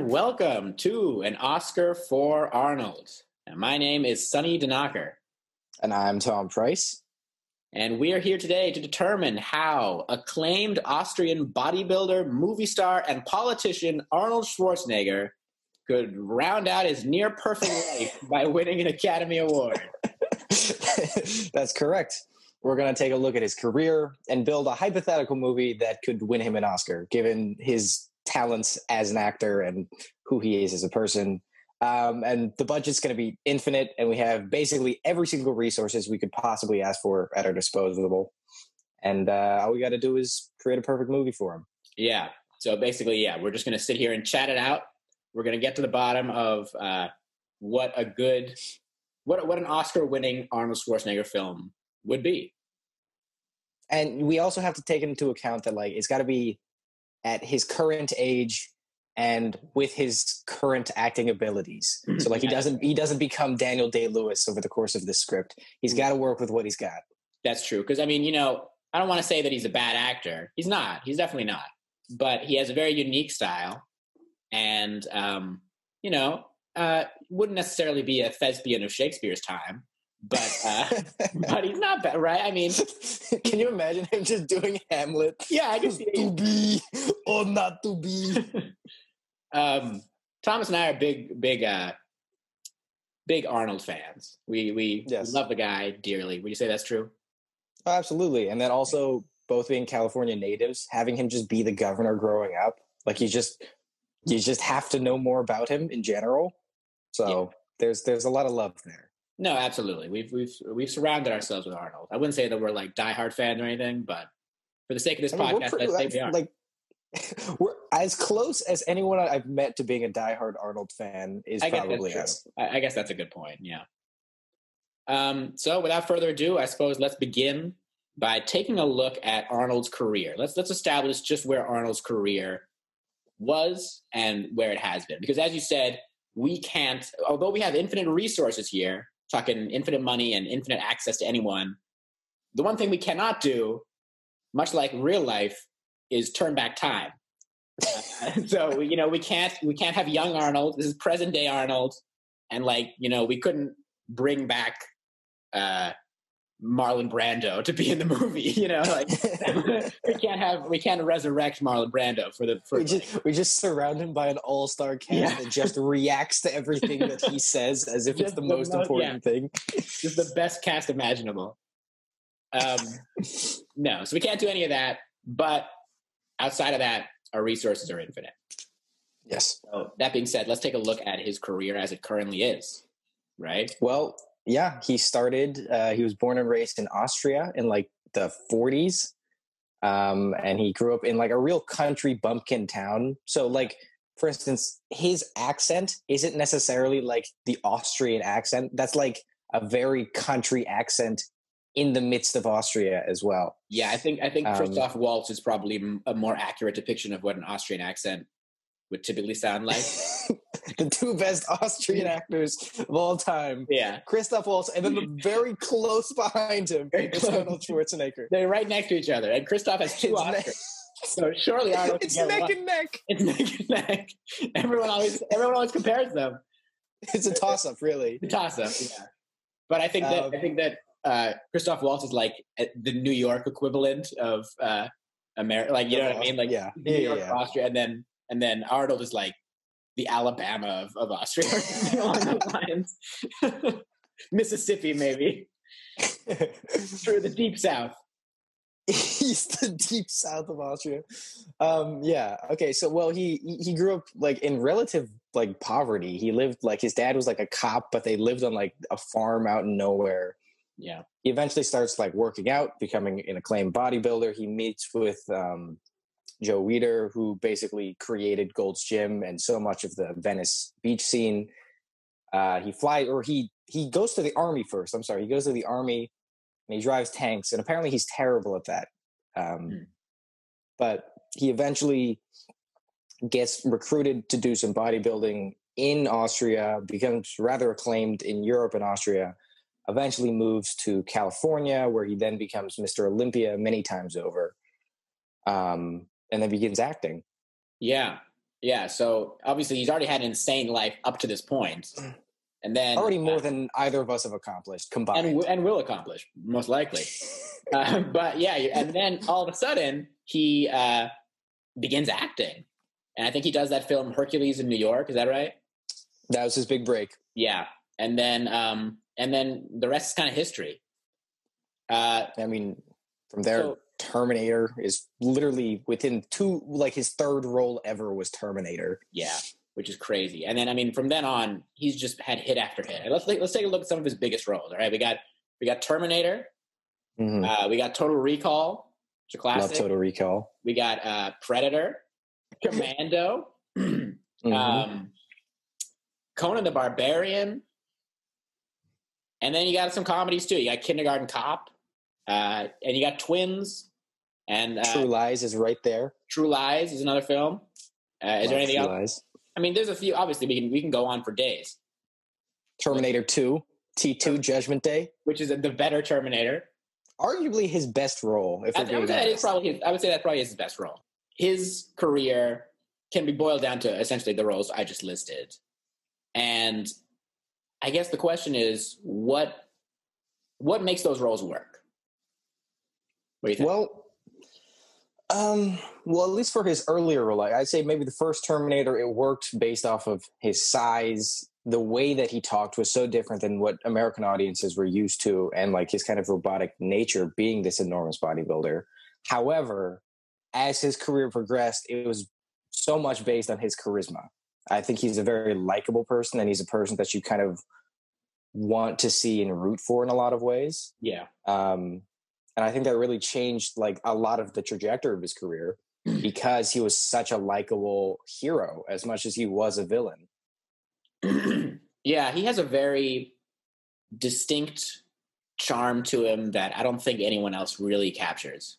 and welcome to an Oscar for Arnold. And my name is Sunny Danaker. And I'm Tom Price. And we are here today to determine how acclaimed Austrian bodybuilder, movie star, and politician Arnold Schwarzenegger could round out his near perfect life by winning an Academy Award. That's correct. We're going to take a look at his career and build a hypothetical movie that could win him an Oscar, given his talents as an actor and who he is as a person. Um, and the budget's going to be infinite, and we have basically every single resources we could possibly ask for at our disposal. And uh, all we got to do is create a perfect movie for him. Yeah. So basically, yeah, we're just going to sit here and chat it out. We're going to get to the bottom of uh, what a good, what what an Oscar-winning Arnold Schwarzenegger film would be. And we also have to take into account that like it's got to be at his current age and with his current acting abilities. So like he doesn't he doesn't become Daniel Day Lewis over the course of this script. He's got to work with what he's got. That's true. Because I mean, you know, I don't want to say that he's a bad actor. He's not. He's definitely not. But he has a very unique style, and um, you know, uh, wouldn't necessarily be a thespian of Shakespeare's time but uh, but he's not bad, right? I mean, can you imagine him just doing Hamlet? Yeah, I can see to be or not to be. um, Thomas and I are big, big, uh, big Arnold fans. We we yes. love the guy dearly. Would you say that's true? Oh, absolutely, and then also both being California natives, having him just be the governor growing up, like you just you just have to know more about him in general. So yeah. there's there's a lot of love there. No, absolutely. We've we've we've surrounded ourselves with Arnold. I wouldn't say that we're like diehard fans or anything, but for the sake of this I mean, podcast, let's say we are. Like, we're as close as anyone I've met to being a diehard Arnold fan is I probably us. I, I guess that's a good point. Yeah. Um, so, without further ado, I suppose let's begin by taking a look at Arnold's career. Let's let's establish just where Arnold's career was and where it has been. Because, as you said, we can't. Although we have infinite resources here, talking infinite money and infinite access to anyone. The one thing we cannot do, much like real life, is turn back time. uh, so you know we can't we can't have young Arnold. This is present day Arnold, and like you know we couldn't bring back uh, Marlon Brando to be in the movie. You know, like we can't have we can't resurrect Marlon Brando for the. For we just we just surround him by an all star cast yeah. that just reacts to everything that he says as if it's the, the most, most important yeah. thing. Just the best cast imaginable. Um, no, so we can't do any of that. But outside of that, our resources are infinite. Yes. So that being said, let's take a look at his career as it currently is. Right. Well, yeah, he started. Uh, he was born and raised in Austria in like the 40s, um, and he grew up in like a real country bumpkin town. So, like for instance, his accent isn't necessarily like the Austrian accent. That's like a very country accent in the midst of Austria as well. Yeah, I think I think um, Christoph Waltz is probably a more accurate depiction of what an Austrian accent would typically sound like. the two best Austrian actors of all time. Yeah. Christoph Waltz, and then very close behind him very is Arnold Schwarzenegger. They're right next to each other. And Christoph has two Oscars. Ne- so surely Arnold It's neck one. and neck. It's neck and neck. Everyone always everyone always compares them. It's a toss up, really. a toss up, yeah. But I think that um, I think that uh, Christoph Waltz is like the New York equivalent of uh, America. Like you know what I mean? Like yeah, New yeah, York, yeah. Austria, and then and then Arnold is like the Alabama of, of Austria along those lines. Mississippi, maybe. Through the deep south. He's the deep south of Austria. Um, yeah. Okay. So, well, he he grew up like in relative like poverty. He lived like his dad was like a cop, but they lived on like a farm out in nowhere. Yeah. He eventually starts like working out, becoming an acclaimed bodybuilder. He meets with um, Joe Weider, who basically created Gold's Gym and so much of the Venice beach scene. Uh, he flies, or he he goes to the army first. I'm sorry, he goes to the army and he drives tanks, and apparently he's terrible at that. Um, mm. But he eventually gets recruited to do some bodybuilding in Austria, becomes rather acclaimed in Europe and Austria. Eventually moves to California, where he then becomes Mr. Olympia many times over. Um, and then begins acting. Yeah. Yeah, so obviously he's already had an insane life up to this point, and then Already more uh, than either of us have accomplished combined. and and will accomplish most likely. uh, but yeah, and then all of a sudden he uh, begins acting, and I think he does that film Hercules in New York. Is that right? that was his big break. Yeah, and then um, and then the rest is kind of history. Uh, I mean, from there, So- Terminator is literally within two, like his third role ever was Terminator. yeah, which is crazy. And then I mean, from then on, he's just had hit after hit. And let's take, let's take a look at some of his biggest roles. All right, we got we got Terminator, Mhm. uh, we got Total Recall, which is a Love classic. Total Recall. We got uh, Predator, Commando, Mhm. um, Conan the Barbarian, and then you got some comedies too. You got Kindergarten Cop, uh, and you got Twins, and uh, True. Lies is right there. True Lies is another film. Uh, is there anything True else? Lies. I mean, there's a few. Obviously, we can we can go on for days. Terminator 2, T2 Judgment Day. Which is the better Terminator. Arguably his best role, if I, I would say that is probably his, I would say that probably is his best role. His career can be boiled down to essentially the roles I just listed, and I guess the question is what what makes those roles work. What do you think? Well, um, well, at least for his earlier role, I'd say maybe the first Terminator, it worked based off of his size. The way that he talked was so different than what American audiences were used to, and like his kind of robotic nature being this enormous bodybuilder. However, as his career progressed, it was so much based on his charisma. I think he's a very likable person, and he's a person that you kind of want to see and root for in a lot of ways yeah, um, and I think that really changed like a lot of the trajectory of his career mm. because he was such a likable hero as much as he was a villain. yeah, he has a very distinct charm to him that I don't think anyone else really captures.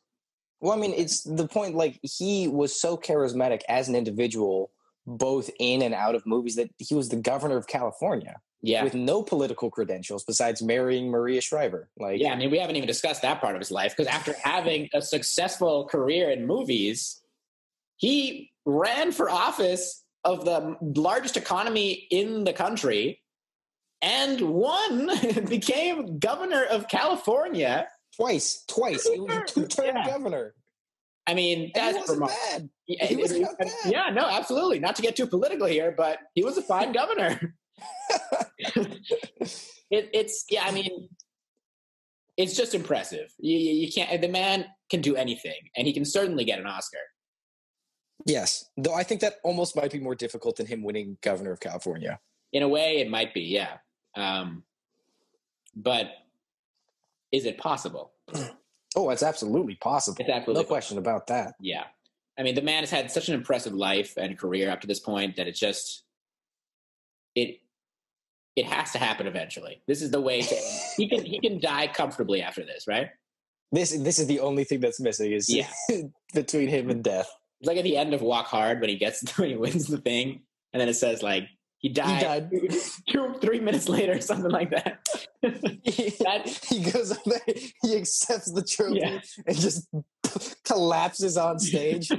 Well, I mean, it's the point. Like he was so charismatic as an individual, both in and out of movies, that he was the governor of California Yeah, with no political credentials besides marrying Maria Shriver. Like, Yeah, I mean, we haven't even discussed that part of his life because after having a successful career in movies, he ran for office of the largest economy in the country and won, became governor of California. twice, twice. He was a two-term Yeah. governor. I mean, And he that's wasn't remarkable. bad. Yeah, He was not bad. yeah, no, absolutely. Not to get too political here, but he was a fine governor. it, it's yeah. I mean, it's just impressive. You, you, can't. The man can do anything, and he can certainly get an Oscar. Yes, though I think that almost might be more difficult than him winning governor of California. In a way, it might be, yeah. Um, but is it possible? Oh, it's absolutely possible. It's absolutely no question about that. Yeah. I mean, the man has had such an impressive life and career up to this point that it just it it has to happen eventually. This is the way to, he can he can die comfortably after this, right? This this is the only thing that's missing is Yeah. between him and death. It's like at the end of Walk Hard when he gets when he wins the thing, and then it says like he died, died. two three minutes later, something like that. he, That- he goes up there, he accepts the trophy Yeah. and just collapses on stage.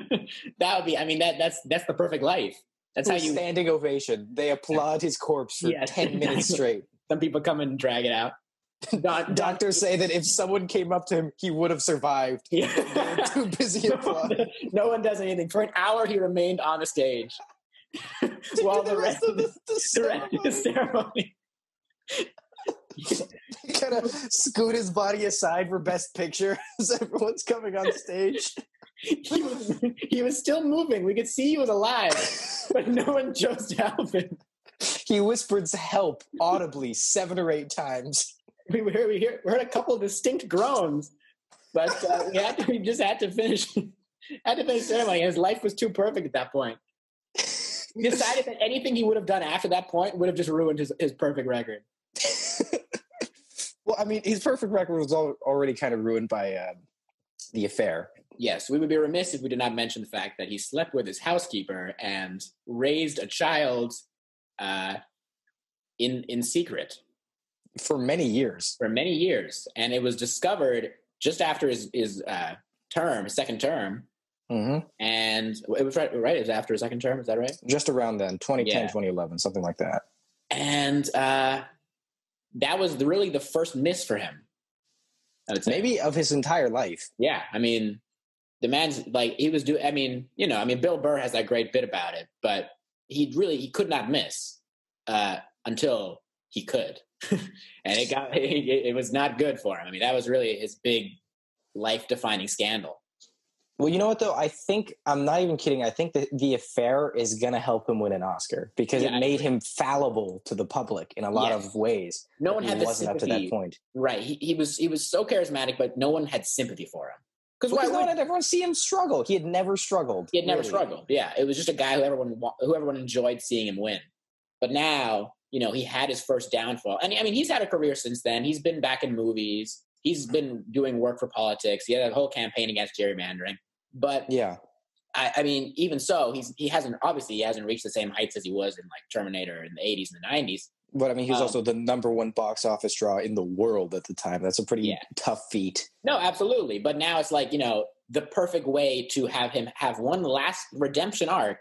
that would be. I mean, that that's that's the perfect life. That's how you. standing ovation. They applaud his corpse for Yes, ten minutes exactly. straight. Some people come and drag it out. Don, Doctors say that if someone came up to him, he would have survived. Yeah. too busy no, one, applauding. no one does anything. For an hour, he remained on the stage. While the rest of the, the the of the ceremony. kind of scoot his body aside for best picture as everyone's coming on stage. He was, he was still moving. We could see he was alive, but no one chose to help him. He whispered help audibly seven or eight times. We heard, we heard, we heard a couple of distinct groans, but uh, we, had to, we just had to finish had to finish the ceremony. His life was too perfect at that point. He decided that anything he would have done after that point would have just ruined his, his perfect record. well, I mean, his perfect record was al- already kind of ruined by uh, the affair. Yes, we would be remiss if we did not mention the fact that he slept with his housekeeper and raised a child uh, in in secret For many years. for many years, and it was discovered just after his his uh, term, his second term, hmm and it was right. Right, it was after his second term. Is that right? Just around then, 2010, Yeah. 2011, something like that. And uh, that was the, really the first miss for him. I would say. Maybe of his entire life. Yeah, I mean, the man's like he was doing. I mean, you know, I mean, Bill Burr has that great bit about it, but he really he could not miss uh, until he could, and it got it, it was not good for him. I mean, that was really his big life defining scandal. Well, you know what though? I think I'm not even kidding. I think that the affair is going to help him win an Oscar because Yeah, it made him fallible to the public in a lot Yes. of ways. No one had the wasn't up to sympathy. that point. Right? He, he was he was so charismatic, but no one had sympathy for him because why would everyone see him struggle. He had never struggled. He had never really. struggled. Yeah, it was just a guy who everyone who everyone enjoyed seeing him win. But now, you know, he had his first downfall, and I mean, he's had a career since then. He's been back in movies. He's been doing work for politics. He had a whole campaign against gerrymandering. But Yeah. I, I mean, even so, he's he hasn't obviously he hasn't reached the same heights as he was in like Terminator in the '80s and the '90s. But I mean, he was Um, also the number one box office draw in the world at the time. That's a pretty Yeah. tough feat. No, absolutely. But now it's like you know the perfect way to have him have one last redemption arc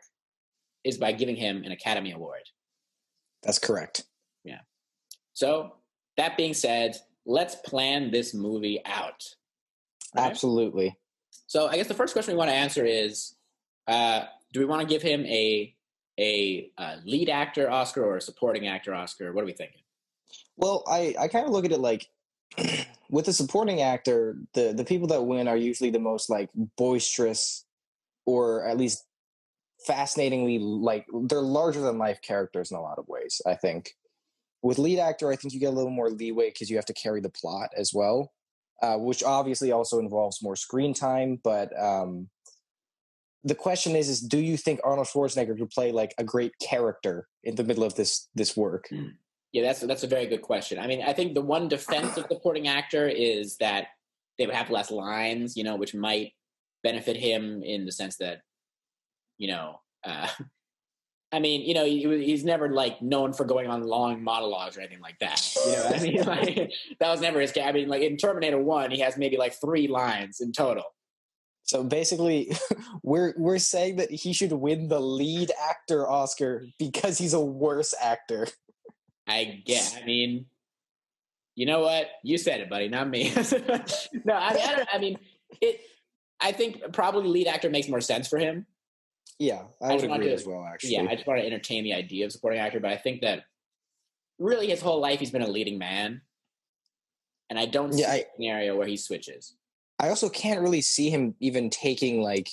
is by giving him an Academy Award. That's correct. Yeah. So, that being said, let's plan this movie out. Right? Absolutely. So, I guess the first question we want to answer is uh, do we want to give him a, a, uh lead actor Oscar or a supporting actor Oscar? What are we thinking? Well, I, I kind of look at it like with a supporting actor, the, the people that win are usually the most like boisterous or at least fascinatingly like they're larger than life characters in a lot of ways, I think. With lead actor, I think you get a little more leeway because you have to carry the plot as well, uh, which obviously also involves more screen time. But um, the question is, is do you think Arnold Schwarzenegger could play like a great character in the middle of this this work? Yeah, that's that's a very good question. I mean, I think the one defense of supporting actor is that they would have less lines, you know, which might benefit him in the sense that, you know, uh, I mean, you know, he, he's never like known for going on long monologues or anything like that. You know, I mean, like that was never his. I mean, like in Terminator One, he has maybe like three lines in total. So basically, we're we're saying that he should win the lead actor Oscar because he's a worse actor. I guess. I mean, you know what? You said it, buddy, not me. no, I mean, I, don't, I mean, it. I think probably lead actor makes more sense for him. Yeah, I, I would agree to- as well. Actually, Yeah, I just want to entertain the idea of supporting actor, but I think that really his whole life he's been a leading man, and I don't see Yeah, I- a scenario where he switches. I also can't really see him even taking like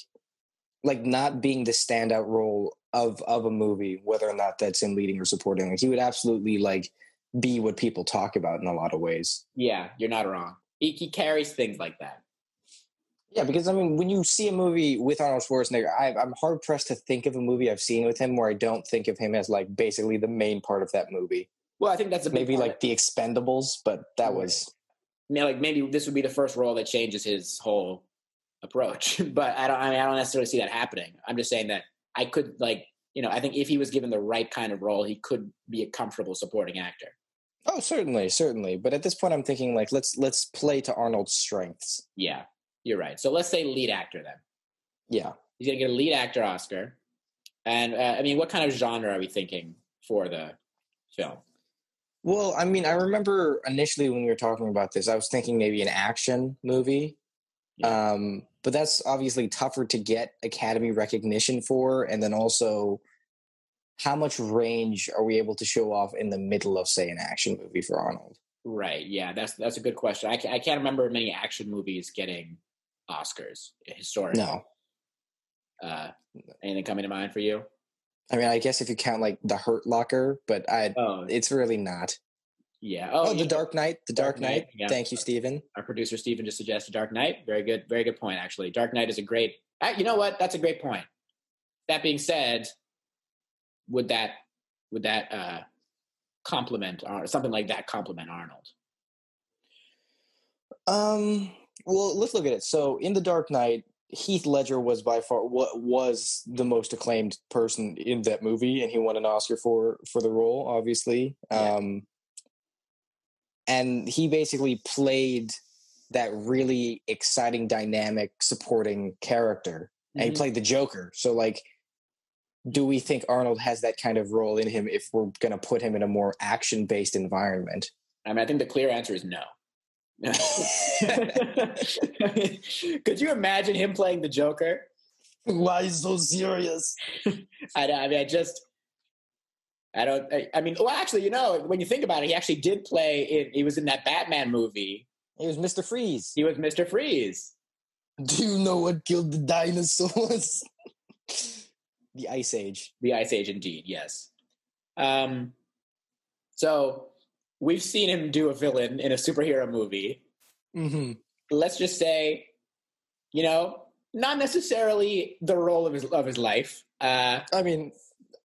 like not being the standout role of of a movie, whether or not that's in leading or supporting. Like he would absolutely like be what people talk about in a lot of ways. Yeah, you're not wrong. He, he carries things like that. Yeah, because I mean, when you see a movie with Arnold Schwarzenegger, I, I'm hard pressed to think of a movie I've seen with him where I don't think of him as like basically the main part of that movie. Well, I think that's a Maybe like The Expendables, but that was I mean, like maybe this would be the first role that changes his whole approach. but I don't. I mean, I don't necessarily see that happening. I'm just saying that I could like, you know, I think if he was given the right kind of role, he could be a comfortable supporting actor. oh certainly, certainly. But at this point, I'm thinking like let's let's play to Arnold's strengths. Yeah, you're right. So let's say lead actor then. Yeah. He's going to get a lead actor Oscar. And uh, I mean, what kind of genre are we thinking for the film? Well, I mean, I remember initially when we were talking about this, I was thinking maybe an action movie. Yeah. Um, but that's obviously tougher to get Academy recognition for. And then also, how much range are we able to show off in the middle of, say, an action movie for Arnold? Right. Yeah, that's that's a good question. I, I can't remember many action movies getting Oscars historically. No. Uh, anything coming to mind for you? I mean, I guess if you count like The Hurt Locker, but I, Oh, it's really not. yeah. Oh, Oh, The yeah. Dark Knight. The Dark, Dark Knight, Knight. yeah. Thank you, Stephen. Our producer Steven just suggested Dark Knight. Very good. Very good point. Actually, Dark Knight is a great. Uh, you know what? That's a great point. That being said, would that would that uh, compliment or something like that compliment Arnold? Um. Well, let's look at it. So, in The Dark Knight, Heath Ledger was by far what was the most acclaimed person in that movie, and he won an Oscar for for the role. Obviously, Yeah. um, and he basically played that really exciting, dynamic, supporting character and he Mhm. played the Joker. So like, do we think Arnold has that kind of role in him if we're going to put him in a more action based environment? I mean, I think the clear answer is no. Could you imagine him playing the Joker? Why is so serious? I, I mean, I just, I don't. I, I mean, well, actually, you know, when you think about it, he actually did play. In, he was in that Batman movie. He was Mr. Freeze. He was Mister Freeze. Do you know what killed the dinosaurs? the Ice Age. The Ice Age, indeed, yes. Um, so we've seen him do a villain in a superhero movie. Mm-hmm. Let's just say, you know, not necessarily the role of his of his life. Uh, I mean,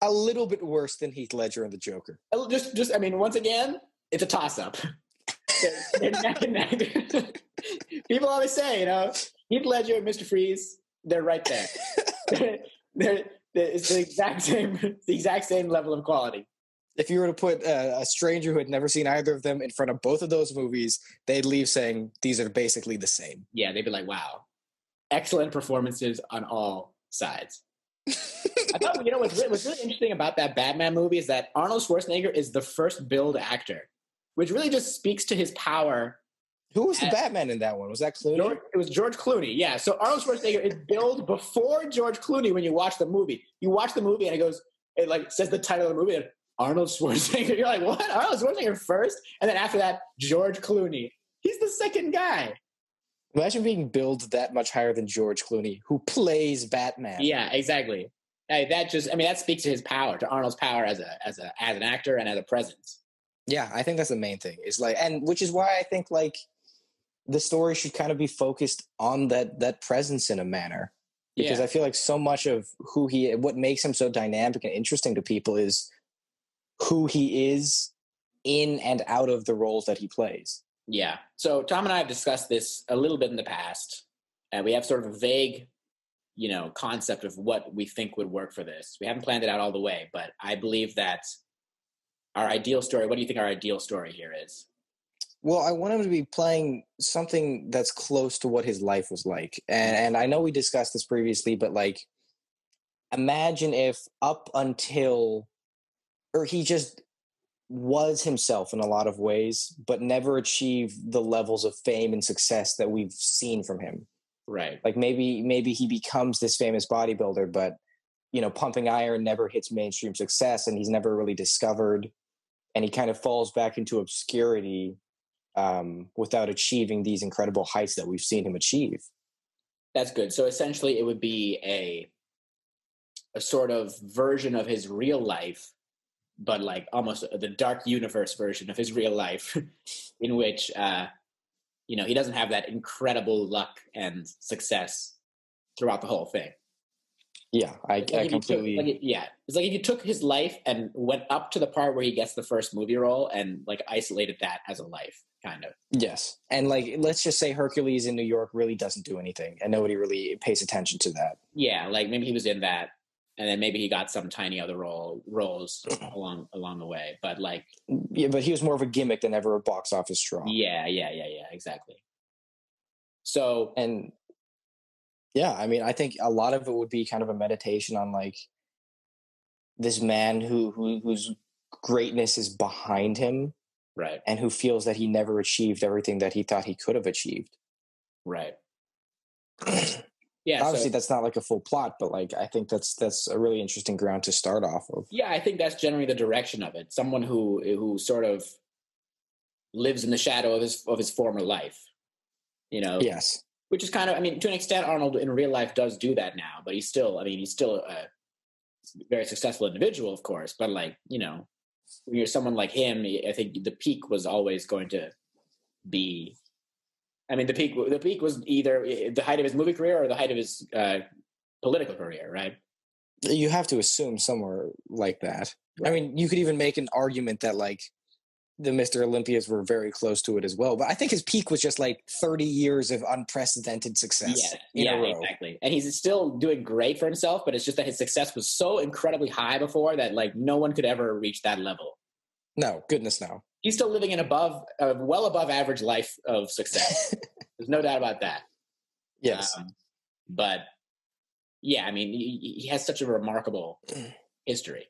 a little bit worse than Heath Ledger and the Joker. just, just, I mean, once again, it's a toss up. they're, they're neck and neck. People always say, you know, Heath Ledger and Mr. Freeze, they're right there. they're, they're, it's the exact same, the exact same level of quality. If you were to put uh, a stranger who had never seen either of them in front of both of those movies, they'd leave saying these are basically the same. Yeah, they'd be like, wow, excellent performances on all sides. I thought, you know, what's, what's really interesting about that Batman movie is that Arnold Schwarzenegger is the first billed actor, which really just speaks to his power. Who was the Batman in that one? Was that Clooney? George, it was George Clooney, yeah. So Arnold Schwarzenegger is billed before George Clooney when you watch the movie. You watch the movie and it goes, it like says the title of the movie, and Arnold Schwarzenegger. You're like, what? Arnold Schwarzenegger first, and then after that, George Clooney. He's the second guy. Imagine being billed that much higher than George Clooney, who plays Batman. Yeah, exactly. Hey, that just I mean that speaks to his power, to Arnold's power as a as a as an actor and as a presence. Yeah, I think that's the main thing. Is like, and which is why I think like the story should kind of be focused on that that presence in a manner. Because yeah. I feel like so much of who he, what makes him so dynamic and interesting to people is who he is in and out of the roles that he plays. yeah. So Tom and I have discussed this a little bit in the past, and we have sort of a vague, you know, concept of what we think would work for this. We haven't planned it out all the way, but I believe that our ideal story. What do you think our ideal story here is? Well, I want him to be playing something that's close to what his life was like. And mm-hmm. and I know we discussed this previously, but like imagine if up until or he just was himself in a lot of ways, but never achieved the levels of fame and success that we've seen from him. Right. Like maybe maybe he becomes this famous bodybuilder, but you know, pumping iron never hits mainstream success and he's never really discovered and he kind of falls back into obscurity um, without achieving these incredible heights that we've seen him achieve. That's good. So essentially, it would be a a sort of version of his real life, but like almost the dark universe version of his real life, in which uh, you know he doesn't have that incredible luck and success throughout the whole thing. Yeah, I, like I you took- completely. like yeah, it's like if you took his life and went up to the part where he gets the first movie role and like isolated that as a life, kind of. yes, and like let's just say Hercules in New York really doesn't do anything, and nobody really pays attention to that. Yeah, like maybe he was in that, and then maybe he got some tiny other role roles along along the way. But like, Yeah, but he was more of a gimmick than ever a box office draw. yeah, yeah, yeah, yeah, exactly. So and yeah i mean i think a lot of it would be kind of a meditation on like this man who, who whose greatness is behind him right, and who feels that he never achieved everything that he thought he could have achieved right, yeah. obviously so, that's not like a full plot but like i think that's that's a really interesting ground to start off of yeah, I think that's generally the direction of it. Someone who who sort of lives in the shadow of his of his former life. You know, yes which is kind of i mean to an extent arnold in real life does do that now but he's still i mean he's still a very successful individual of course but like you know when you're someone like him i think the peak was always going to be i mean the peak the peak was either the height of his movie career or the height of his uh, political career right you have to assume somewhere like that i mean you could even make an argument that like the Mr. Olympias were very close to it as well. But I think his peak was just like 30 years of unprecedented success yeah yeah exactly and he's still doing great for himself but it's just that his success was so incredibly high before that like no one could ever reach that level No, goodness no. He's still living an above a well above average life of success there's no doubt about that Yes. Um, but yeah, I mean, he, he has such a remarkable history.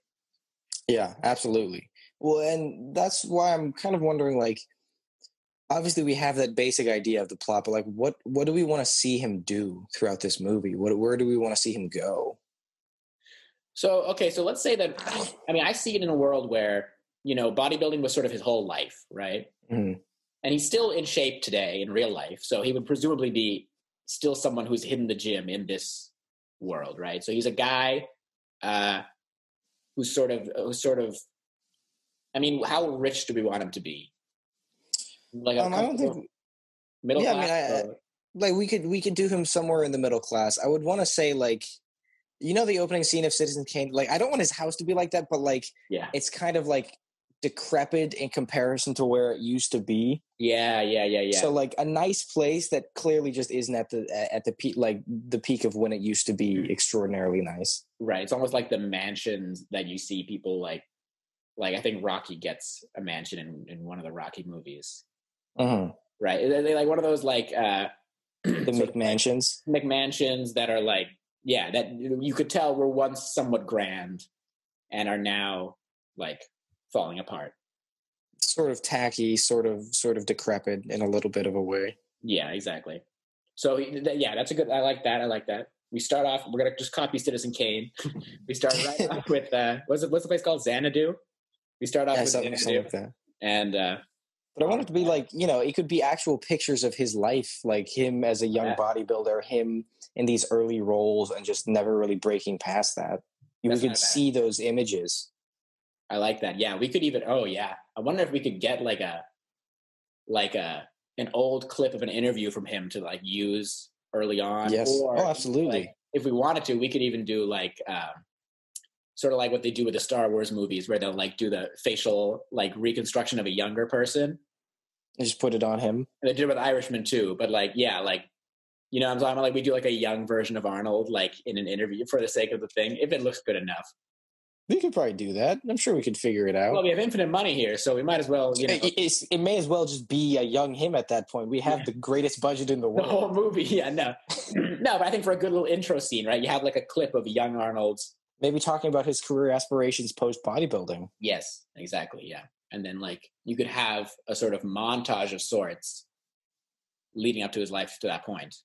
Yeah, absolutely. Well, and that's why I'm kind of wondering, like, obviously we have that basic idea of the plot, but like, what what do we want to see him do throughout this movie? What where do we want to see him go? So okay, so let's say that I mean I see it in a world where you know bodybuilding was sort of his whole life, right? Mhm. And he's still in shape today in real life, so he would presumably be still someone who's hidden the gym in this world, right? So he's a guy uh, who's sort of who's sort of. I mean, how rich do we want him to be? Like Um, I don't think middle yeah, I mean. I- like we could we could do him somewhere in the middle class. I would want to say like, you know, the opening scene of Citizen Kane. Like, I don't want his house to be like that, but like, yeah, it's kind of like decrepit in comparison to where it used to be. yeah, yeah, yeah, yeah. So like a nice place that clearly just isn't at the at the peak like the peak of when it used to be extraordinarily nice. Right. It's almost like the mansions that you see people like like I think Rocky gets a mansion in, in one of the Rocky movies. Mm-hmm. Right. They like one of those like uh The McMansions. McMansions that are like yeah, that you could tell were once somewhat grand and are now like falling apart. Sort of tacky, sort of sort of decrepit in a little bit of a way. Yeah, exactly. So yeah, that's a good I like that. I like that. We start off we're gonna just copy Citizen Kane. we start right off with uh what's it, what's the place called? Xanadu? We start off Yeah, with something, Xanadu. something like that. and uh But I want it to be like, you know, it could be actual pictures of his life, like him as a young Yeah. bodybuilder, him in these early roles and just never really breaking past that. You could see those images. I like that. Yeah, we could even. Oh, yeah. I wonder if we could get like a, like a an old clip of an interview from him to like use early on. Yes. Or Oh, absolutely. like, if we wanted to, we could even do like, um, sort of like what they do with the Star Wars movies, where they'll like do the facial like reconstruction of a younger person. And just put it on him. And they did it with Irishman too. But like, yeah, like. You know, what I'm talking about like we do like a young version of Arnold, like in an interview for the sake of the thing, if it looks good enough. We could probably do that. I'm sure we could figure it out. Well, we have infinite money here, so we might as well, you know, it, it may as well just be a young him at that point. We have Yeah. the greatest budget in the world. the whole movie. Yeah, no, no. But I think for a good little intro scene, right? You have like a clip of young Arnold's. Maybe talking about his career aspirations post bodybuilding. Yes, exactly. Yeah, and then like you could have a sort of montage of sorts leading up to his life to that point.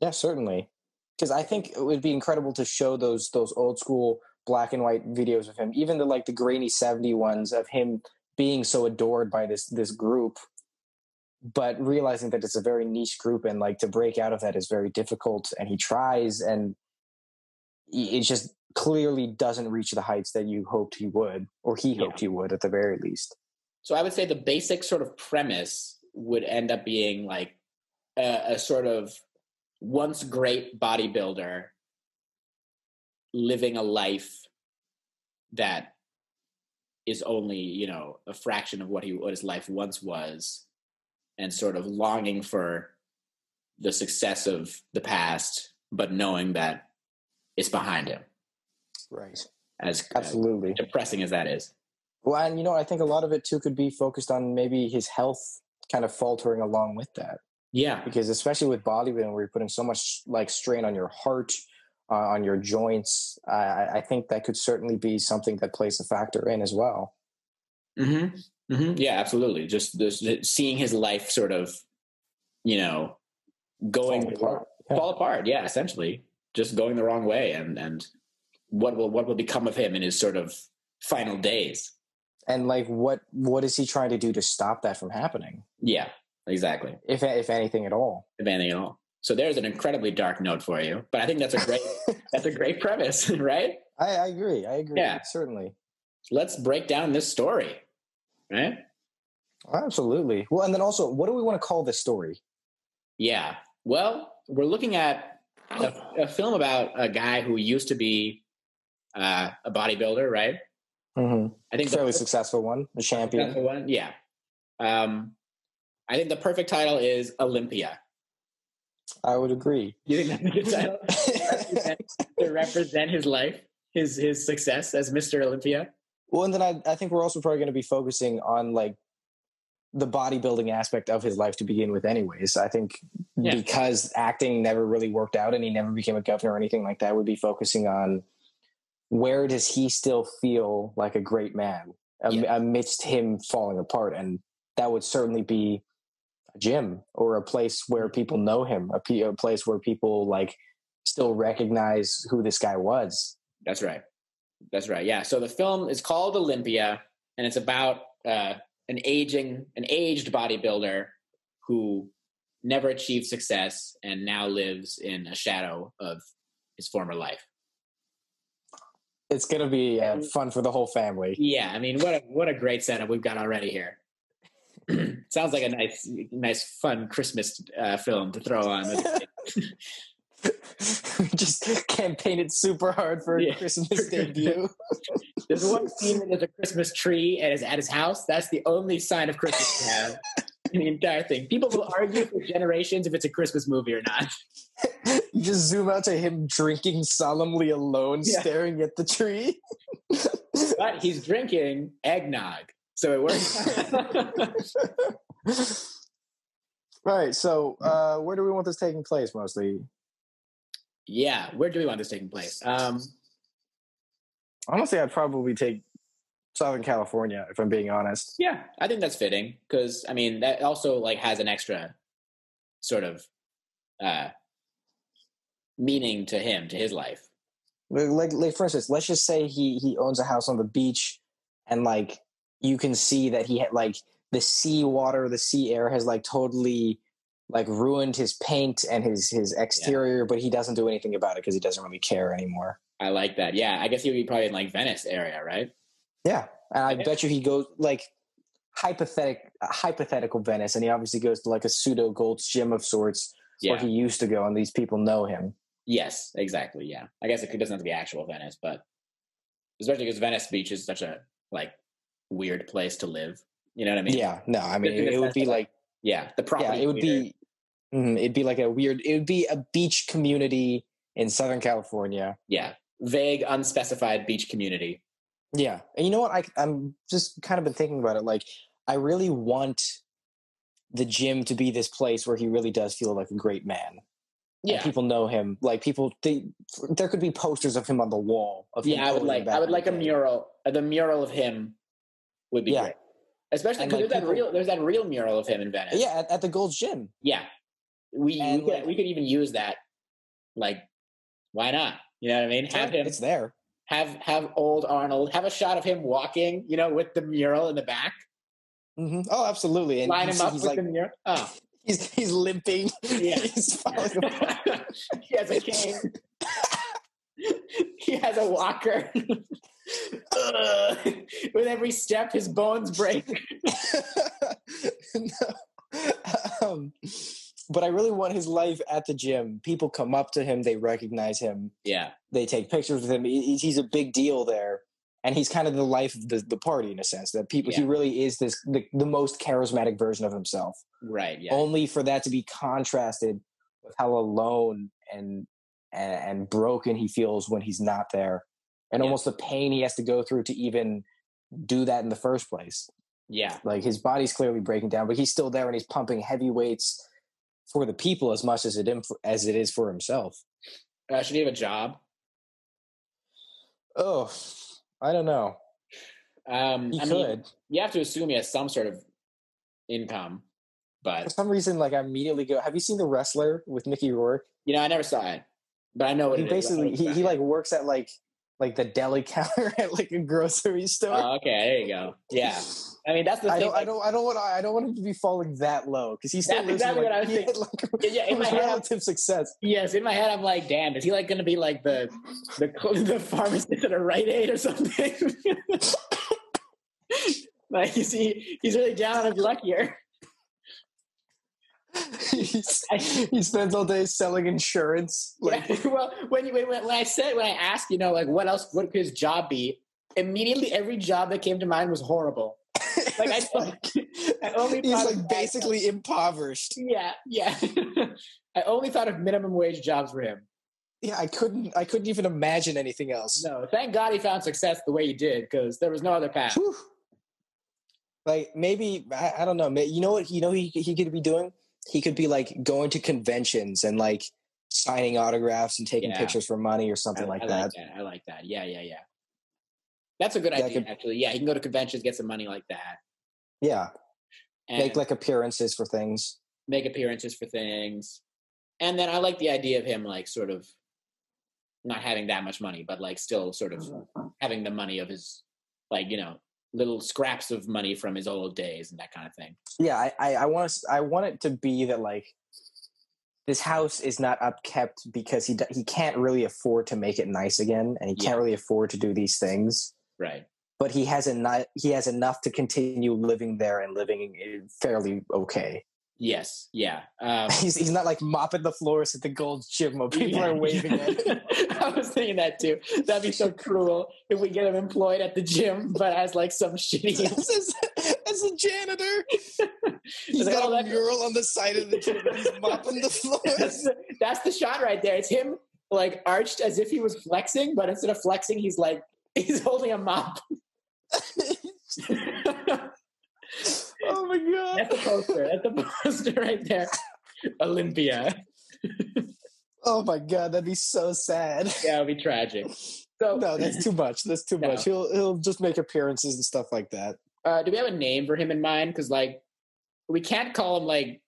Yeah, certainly. Because I think it would be incredible to show those those old school black and white videos of him, even the like the grainy 70 ones of him being so adored by this this group, but realizing that it's a very niche group and like to break out of that is very difficult. And he tries, and it just clearly doesn't reach the heights that you hoped he would, or he Yeah. hoped he would at the very least. So I would say the basic sort of premise would end up being like a, a sort of once great bodybuilder living a life that is only you know a fraction of what he what his life once was and sort of longing for the success of the past but knowing that it's behind him Right. as, as Absolutely. depressing as that is Well, and you know, I think a lot of it too could be focused on maybe his health kind of faltering along with that. yeah Because especially with bodybuilding, where you're putting so much like strain on your heart, uh, on your joints, I, I think that could certainly be something that plays a factor in as well. hmm hmm Yeah, absolutely. Just this, seeing his life sort of, you know, going Fall apart. Yeah. fall apart. Yeah, essentially, just going the wrong way, and and what will what will become of him in his sort of final days? And like, what what is he trying to do to stop that from happening, Yeah, exactly. if if anything at all? If anything at all. So there's an incredibly dark note for you, but I think that's a great that's a great premise, right? I, I agree. I agree. Yeah. certainly. Let's break down this story, right? Absolutely. Well, and then also, what do we want to call this story? Yeah. Well, we're looking at a, a film about a guy who used to be uh, a bodybuilder, right? Mm-hmm. I think Fairly perfect- successful one, a champion. one. Yeah. Um, I think the perfect title is Olympia. I would agree. You think that's a good title to represent his life, his his success as Mr. Olympia? Well, and then I, I think we're also probably going to be focusing on like the bodybuilding aspect of his life to begin with, anyways. I think Yeah. because acting never really worked out and he never became a governor or anything like that, would be focusing on where does he still feel like a great man Yeah. amidst him falling apart, and that would certainly be a gym or a place where people know him, a, place where people like still recognize who this guy was. That's right. That's right. Yeah. So the film is called Olympia, and it's about uh, an aging, an aged bodybuilder who never achieved success and now lives in a shadow of his former life. It's gonna be uh, fun for the whole family. Yeah. I mean, what a what a great setup we've got already here. Sounds like a nice, nice, fun Christmas uh, film to throw on. Just campaigned it super hard for a Yeah. Christmas debut. There's one scene where there's a Christmas tree and it's at his house. That's the only sign of Christmas we have in the entire thing. People will argue for generations if it's a Christmas movie or not. you just zoom out to him drinking solemnly alone, Yeah. staring at the tree. But he's drinking eggnog, so it works. right. So, uh, where do we want this taking place mostly? yeah, where do we want this taking place? Um, Honestly, I'd probably take Southern California if I'm being honest. yeah, I think that's fitting because I mean that also like has an extra sort of uh, meaning to him to his life. Like, like, like, for instance, let's just say he he owns a house on the beach, and like you can see that he had like the sea water, the sea air has like totally like ruined his paint and his his exterior, but he doesn't do anything about it because he doesn't really care anymore. I like that. Yeah, I guess he would be probably in like Venice area, right? Yeah, and I Yeah. bet you he goes like hypothetic hypothetical Venice, and he obviously goes to like a pseudo Gold's Gym of sorts where he used to go, and these people know him. Yes, exactly. Yeah, I guess it doesn't have to be actual Venice, but especially because Venice Beach is such a like weird place to live. You know what I mean? Yeah, no, I mean the it would be that, like yeah. The property. yeah, it would be mhm, it'd be like a weird. It would be a beach community in Southern California. yeah, vague, unspecified beach community. Yeah, and you know what? I I'm just kind of been thinking about it. Like, I really want the gym to be this place where he really does feel like a great man. and Yeah, people know him. Like people, they, there could be posters of him on the wall. Of yeah. I would like. I would like a mural. Uh, the mural of him would be Yeah. great. Especially because like, there's that real. There's that real mural of him in Venice. Yeah, at, at the Gold's Gym. yeah. We And, we could, we could even use that. Like, why not? You know what I mean? Have him It's there. have have old Arnold have a shot of him walking, you know, with the mural in the back. hmm Oh, absolutely. And Line him up he's with like the mural. Oh, he's he's limping. Yeah. he's falling apart. he has a cane. he has a walker. Ugh. with every step, his bones break. no. um, but I really want his life at the gym. People come up to him, they recognize him, Yeah, they take pictures with him. He's a big deal there, and he's kind of the life of the, the party in a sense. That people, he really is this the, the most charismatic version of himself. right. Yeah, Only for that to be contrasted with how alone and and, and broken he feels when he's not there, and Yeah. almost the pain he has to go through to even do that in the first place. yeah, Like his body's clearly breaking down, but he's still there and he's pumping heavy weights for the people as much as it im- as it is for himself. uh, should he have a job? Oh, I don't know. Um, He I could. mean, you have to assume he has some sort of income, but For some reason, like I immediately go. Have you seen the wrestler with Mickey Rourke? you know, I never saw it, but I know what He. Basically he, he like works at like like the deli counter at like a grocery store. Oh, okay, there you go. Yeah, I mean that's the I thing. don't, I don't, I don't want, I don't want him to be falling that low because he's still exactly in, what I was thinking. like, Yeah, in my head, I'm- relative success. Yes, in my head, I'm like, damn, is he like going to be like the the the pharmacist at a Rite Aid or something? like, is he? He's really down on his luck here. He's, he spends all day selling insurance. Like, Yeah, well, when you when, when I said when I asked, you know, like what else? What could his job be? Immediately, every job that came to mind was horrible. Like I, thought, I only he's like of- basically impoverished. yeah, yeah. I only thought of minimum wage jobs for him. Yeah, I couldn't, I couldn't even imagine anything else. No, thank God he found success the way he did because there was no other path. Whew. Like maybe I, I don't know. You know what? You know he he could be doing he could be like going to conventions and like signing autographs and taking Yeah. pictures for money or something I, like I that. like that. I like that. Yeah, yeah, yeah. That's a good That idea, could- actually. Yeah, he can go to conventions, get some money like that, Yeah, and make like appearances for things. make appearances for things. And then I like the idea of him like sort of not having that much money, but like still sort of mm-hmm. having the money of his like, you know, little scraps of money from his old days and that kind of thing. Yeah, I I, I want I want it to be that like this house is not upkept because he he can't really afford to make it nice again, and he Yeah. can't really afford to do these things. Right. But he has enough. He has enough to continue living there and living fairly okay. Yes. Yeah. Um He's he's not like mopping the floors at the Gold's Gym while people yeah. are waving at him. I was thinking that too. That'd be so cruel if we get him employed at the gym, but as like some shitty. as, as a janitor, he's like, got "Oh, a mural on the side of the gym. He's mopping the floors. that's, the, that's the shot right there. It's him like arched as if he was flexing, but instead of flexing, he's like he's holding a mop. Oh my god! That's the poster. That's the poster right there. Olympia. Oh my god, that'd be so sad. Yeah, it'd be tragic. So, No, that's too much. That's too No. much. He'll he'll just make appearances and stuff like that. uh, do we have a name for him in mind? Because like, we can't call him like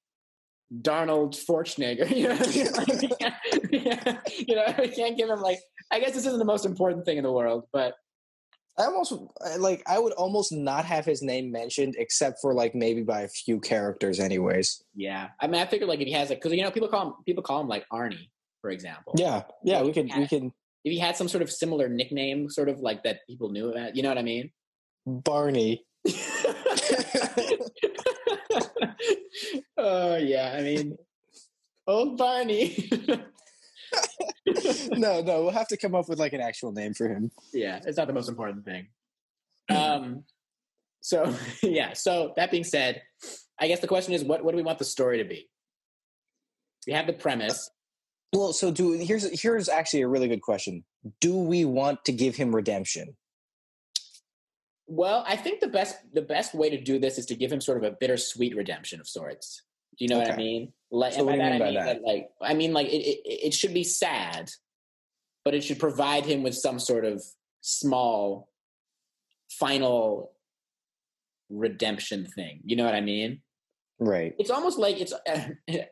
Darnold Fortschnigger. You know, what I mean? Like, yeah, you know, we can't give him like. I guess this isn't the most important thing in the world, but I almost like I would almost not have his name mentioned except for like maybe by a few characters anyways. yeah. I mean, I figured like if he has like, because you know, people call him people call him like Arnie, for example. Yeah. Yeah, we could we Yeah. can If he had some sort of similar nickname, sort of like that people knew about, you know what I mean? Barney. oh yeah, I mean, old Barney. no, no, we'll have to come up with like an actual name for him. yeah, it's not the most important thing. Um, so yeah. So that being said, I guess the question is, what what do we want the story to be? We have the premise. Well, so do here's here's actually a really good question. Do we want to give him redemption? Well, I think the best the best way to do this is to give him sort of a bittersweet redemption of sorts. Do you know what I mean? Like, So what do you mean I by mean that? that, like, I mean, like, it, it it should be sad, but it should provide him with some sort of small final redemption thing. You know what I mean? Right. It's almost like it's.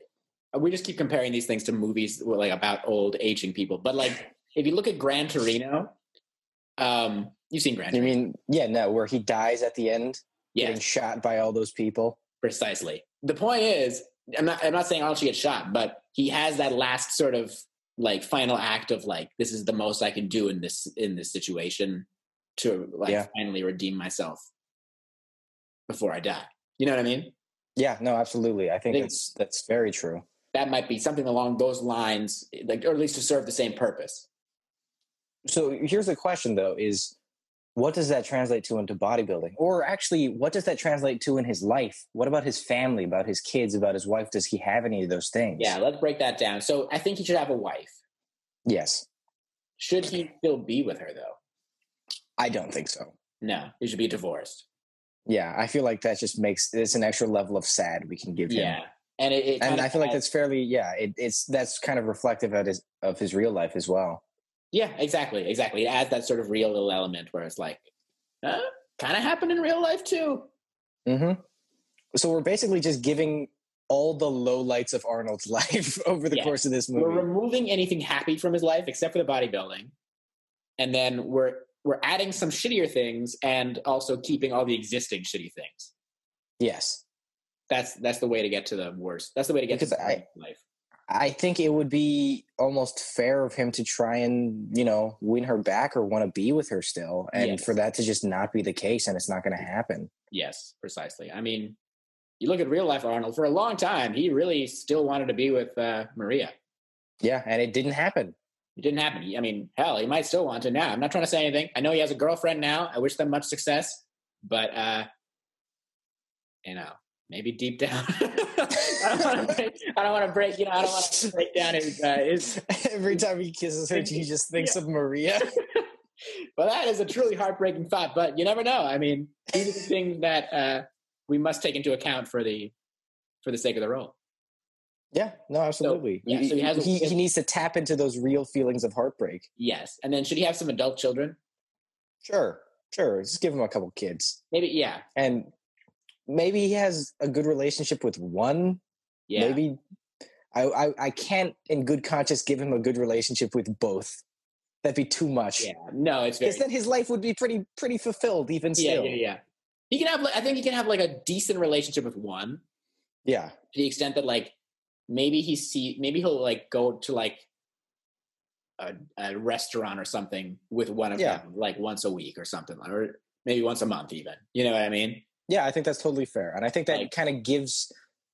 we just keep comparing these things to movies like about old aging people, but like if you look at Gran Torino, um, you've seen Gran You Torino, mean yeah, no, where he dies at the end, yeah, getting shot by all those people. precisely. The point is, I'm not. I'm not saying Arnold should get shot, but he has that last sort of like final act of like, this is the most I can do in this in this situation to like Yeah. finally redeem myself before I die. You know what I mean? Yeah, no, absolutely. I think Think- that's that's very true. That might be something along those lines, like or at least to serve the same purpose. So here's the question though: is what does that translate to into bodybuilding, or actually, what does that translate to in his life? What about his family? About his kids? About his wife? Does he have any of those things? Yeah, let's break that down. So I think he should have a wife. Yes. Should he still be with her though? I don't think so. No, he should be divorced. Yeah, I feel like that just makes it's an extra level of sad we can give him. Yeah, and it, it and I feel like that's fairly yeah. It, it's that's kind of reflective of his of his real life as well. Yeah, exactly, exactly. It adds that sort of real little element where it's like, uh, kind of happened in real life too. hmm So we're basically just giving all the lowlights of Arnold's life over the Yeah. course of this movie. We're removing anything happy from his life except for the bodybuilding, and then we're we're adding some shittier things and also keeping all the existing shitty things. yes. That's that's the way to get to the worst. That's the way to get Because to I- the life. I think it would be almost fair of him to try and, you know, win her back or want to be with her still. And Yes. for that to just not be the case and it's not going to happen. Yes, precisely. I mean, you look at real life Arnold. For a long time, he really still wanted to be with uh, Maria. Yeah. And it didn't happen. It didn't happen. I mean, hell, he might still want to now. I'm not trying to say anything. I know he has a girlfriend now. I wish them much success, but uh, you know, maybe deep down, I don't want to break. I don't want to break. You know, I don't want to break down his uh, his. Every time he kisses her, he just thinks of Maria. Well, that is a truly heartbreaking thought. But you never know. I mean, these are the things that uh, we must take into account for the for the sake of the role. Yeah, no, absolutely. yeah, so he has he, he needs to tap into those real feelings of heartbreak. Yes, and then should he have some adult children? Sure, sure. Just give him a couple kids, Maybe. Yeah. and maybe he has a good relationship with one. Yeah. Maybe I, I I can't, in good conscience, give him a good relationship with both. That'd be too much. Yeah. No, it's. Because then his life would be pretty pretty fulfilled, even Yeah, still. yeah, yeah. He can have. I think he can have like a decent relationship with one. Yeah. to the extent that like maybe he see maybe he'll like go to like a, a restaurant or something with one of Yeah. them like once a week or something or maybe once a month even you know what i mean Yeah, I think that's totally fair, and I think that Like- kind of gives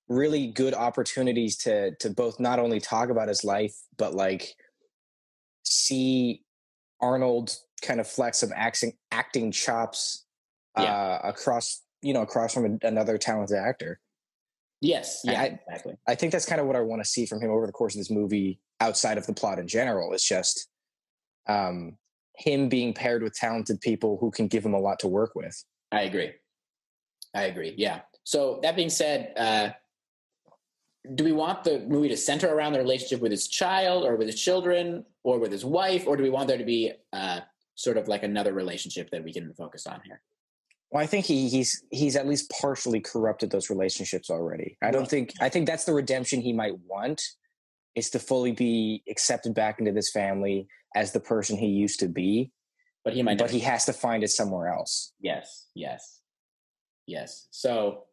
really good opportunities to to both not only talk about his life, but like see Arnold kind of flex some acting acting chops uh, across you know across from another talented actor. yes yeah I- exactly I think that's kind of what I want to see from him over the course of this movie, outside of the plot in general. It's just um, him being paired with talented people who can give him a lot to work with. i agree i agree yeah. So that being said uh do we want the movie to center around the relationship with his child or with his children or with his wife or do we want there to be uh sort of like another relationship that we can focus on here? Well, I think he he's he's at least partially corrupted those relationships already. I don't think I think that's the redemption he might want is to fully be accepted back into this family as the person he used to be, but he might but he has to find it somewhere else. Yes, yes, yes. So,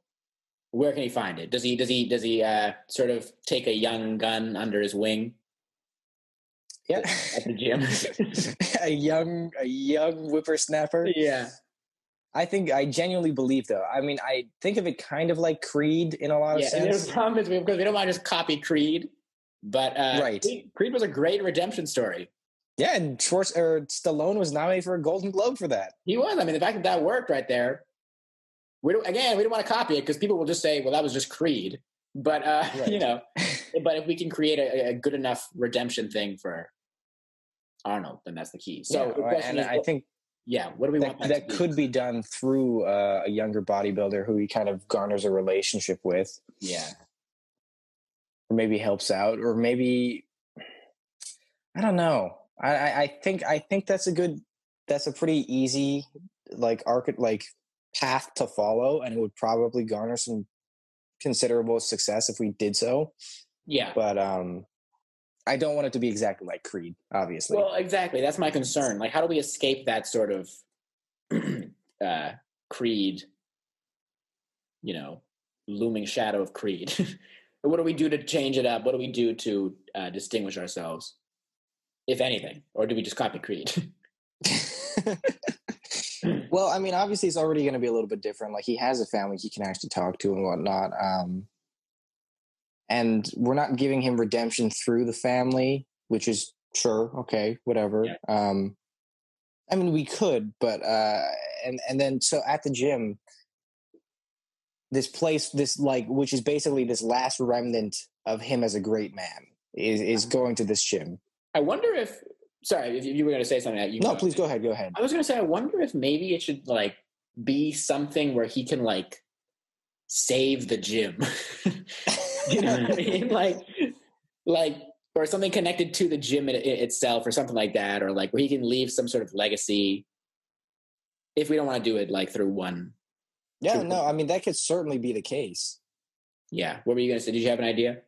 where can he find it? Does he does he does he uh, sort of take a young gun under his wing Yeah. at the gym? a young a young whippersnapper. yeah, I think I genuinely believe though. I mean, I think of it kind of like Creed in a lot of yeah. Sense. the problem is because we don't want to just copy Creed, but uh, Right. Creed, Creed was a great redemption story. Yeah, and Schwartz or Stallone was nominated for a Golden Globe for that. He was. I mean, the fact that that worked right there. We don't, again, we don't want to copy it because people will just say, "Well, that was just Creed." But uh, Right. you know, but if we can create a, a good enough redemption thing for Arnold, then that's the key. So Yeah, and is, I think yeah, what do we that, want that be? could be done through uh, a younger bodybuilder who he kind of garners a relationship with, Yeah, or maybe helps out, or maybe I don't know. I, I, I think I think that's a good, that's a pretty easy like arc like path to follow, and it would probably garner some considerable success if we did so. yeah. But um, I don't want it to be exactly like Creed, obviously. Well, exactly. That's my concern. Like, how do we escape that sort of uh, Creed? You know, looming shadow of Creed. what do we do to change it up? What do we do to uh, distinguish ourselves, if anything, or do we just copy Creed? well, I mean, obviously, it's already going to be a little bit different. Like, he has a family he can actually talk to and whatnot. Um, and we're not giving him redemption through the family, which is sure, okay, whatever. Yeah. Um, I mean, we could, but uh, and and then so at the gym, this place, this like, which is basically this last remnant of him as a great man, is is going to this gym. I wonder if. Sorry, if you were going to say something that you No, please go ahead. Go ahead. I was going to say, I wonder if maybe it should like be something where he can like save the gym. you know what I mean? Like, like, or something connected to the gym it, it- itself, or something like that, or like where he can leave some sort of legacy. If we don't want to do it like through one, Yeah, no, I mean that could certainly be the case. yeah. What were you going to say? Did you have an idea?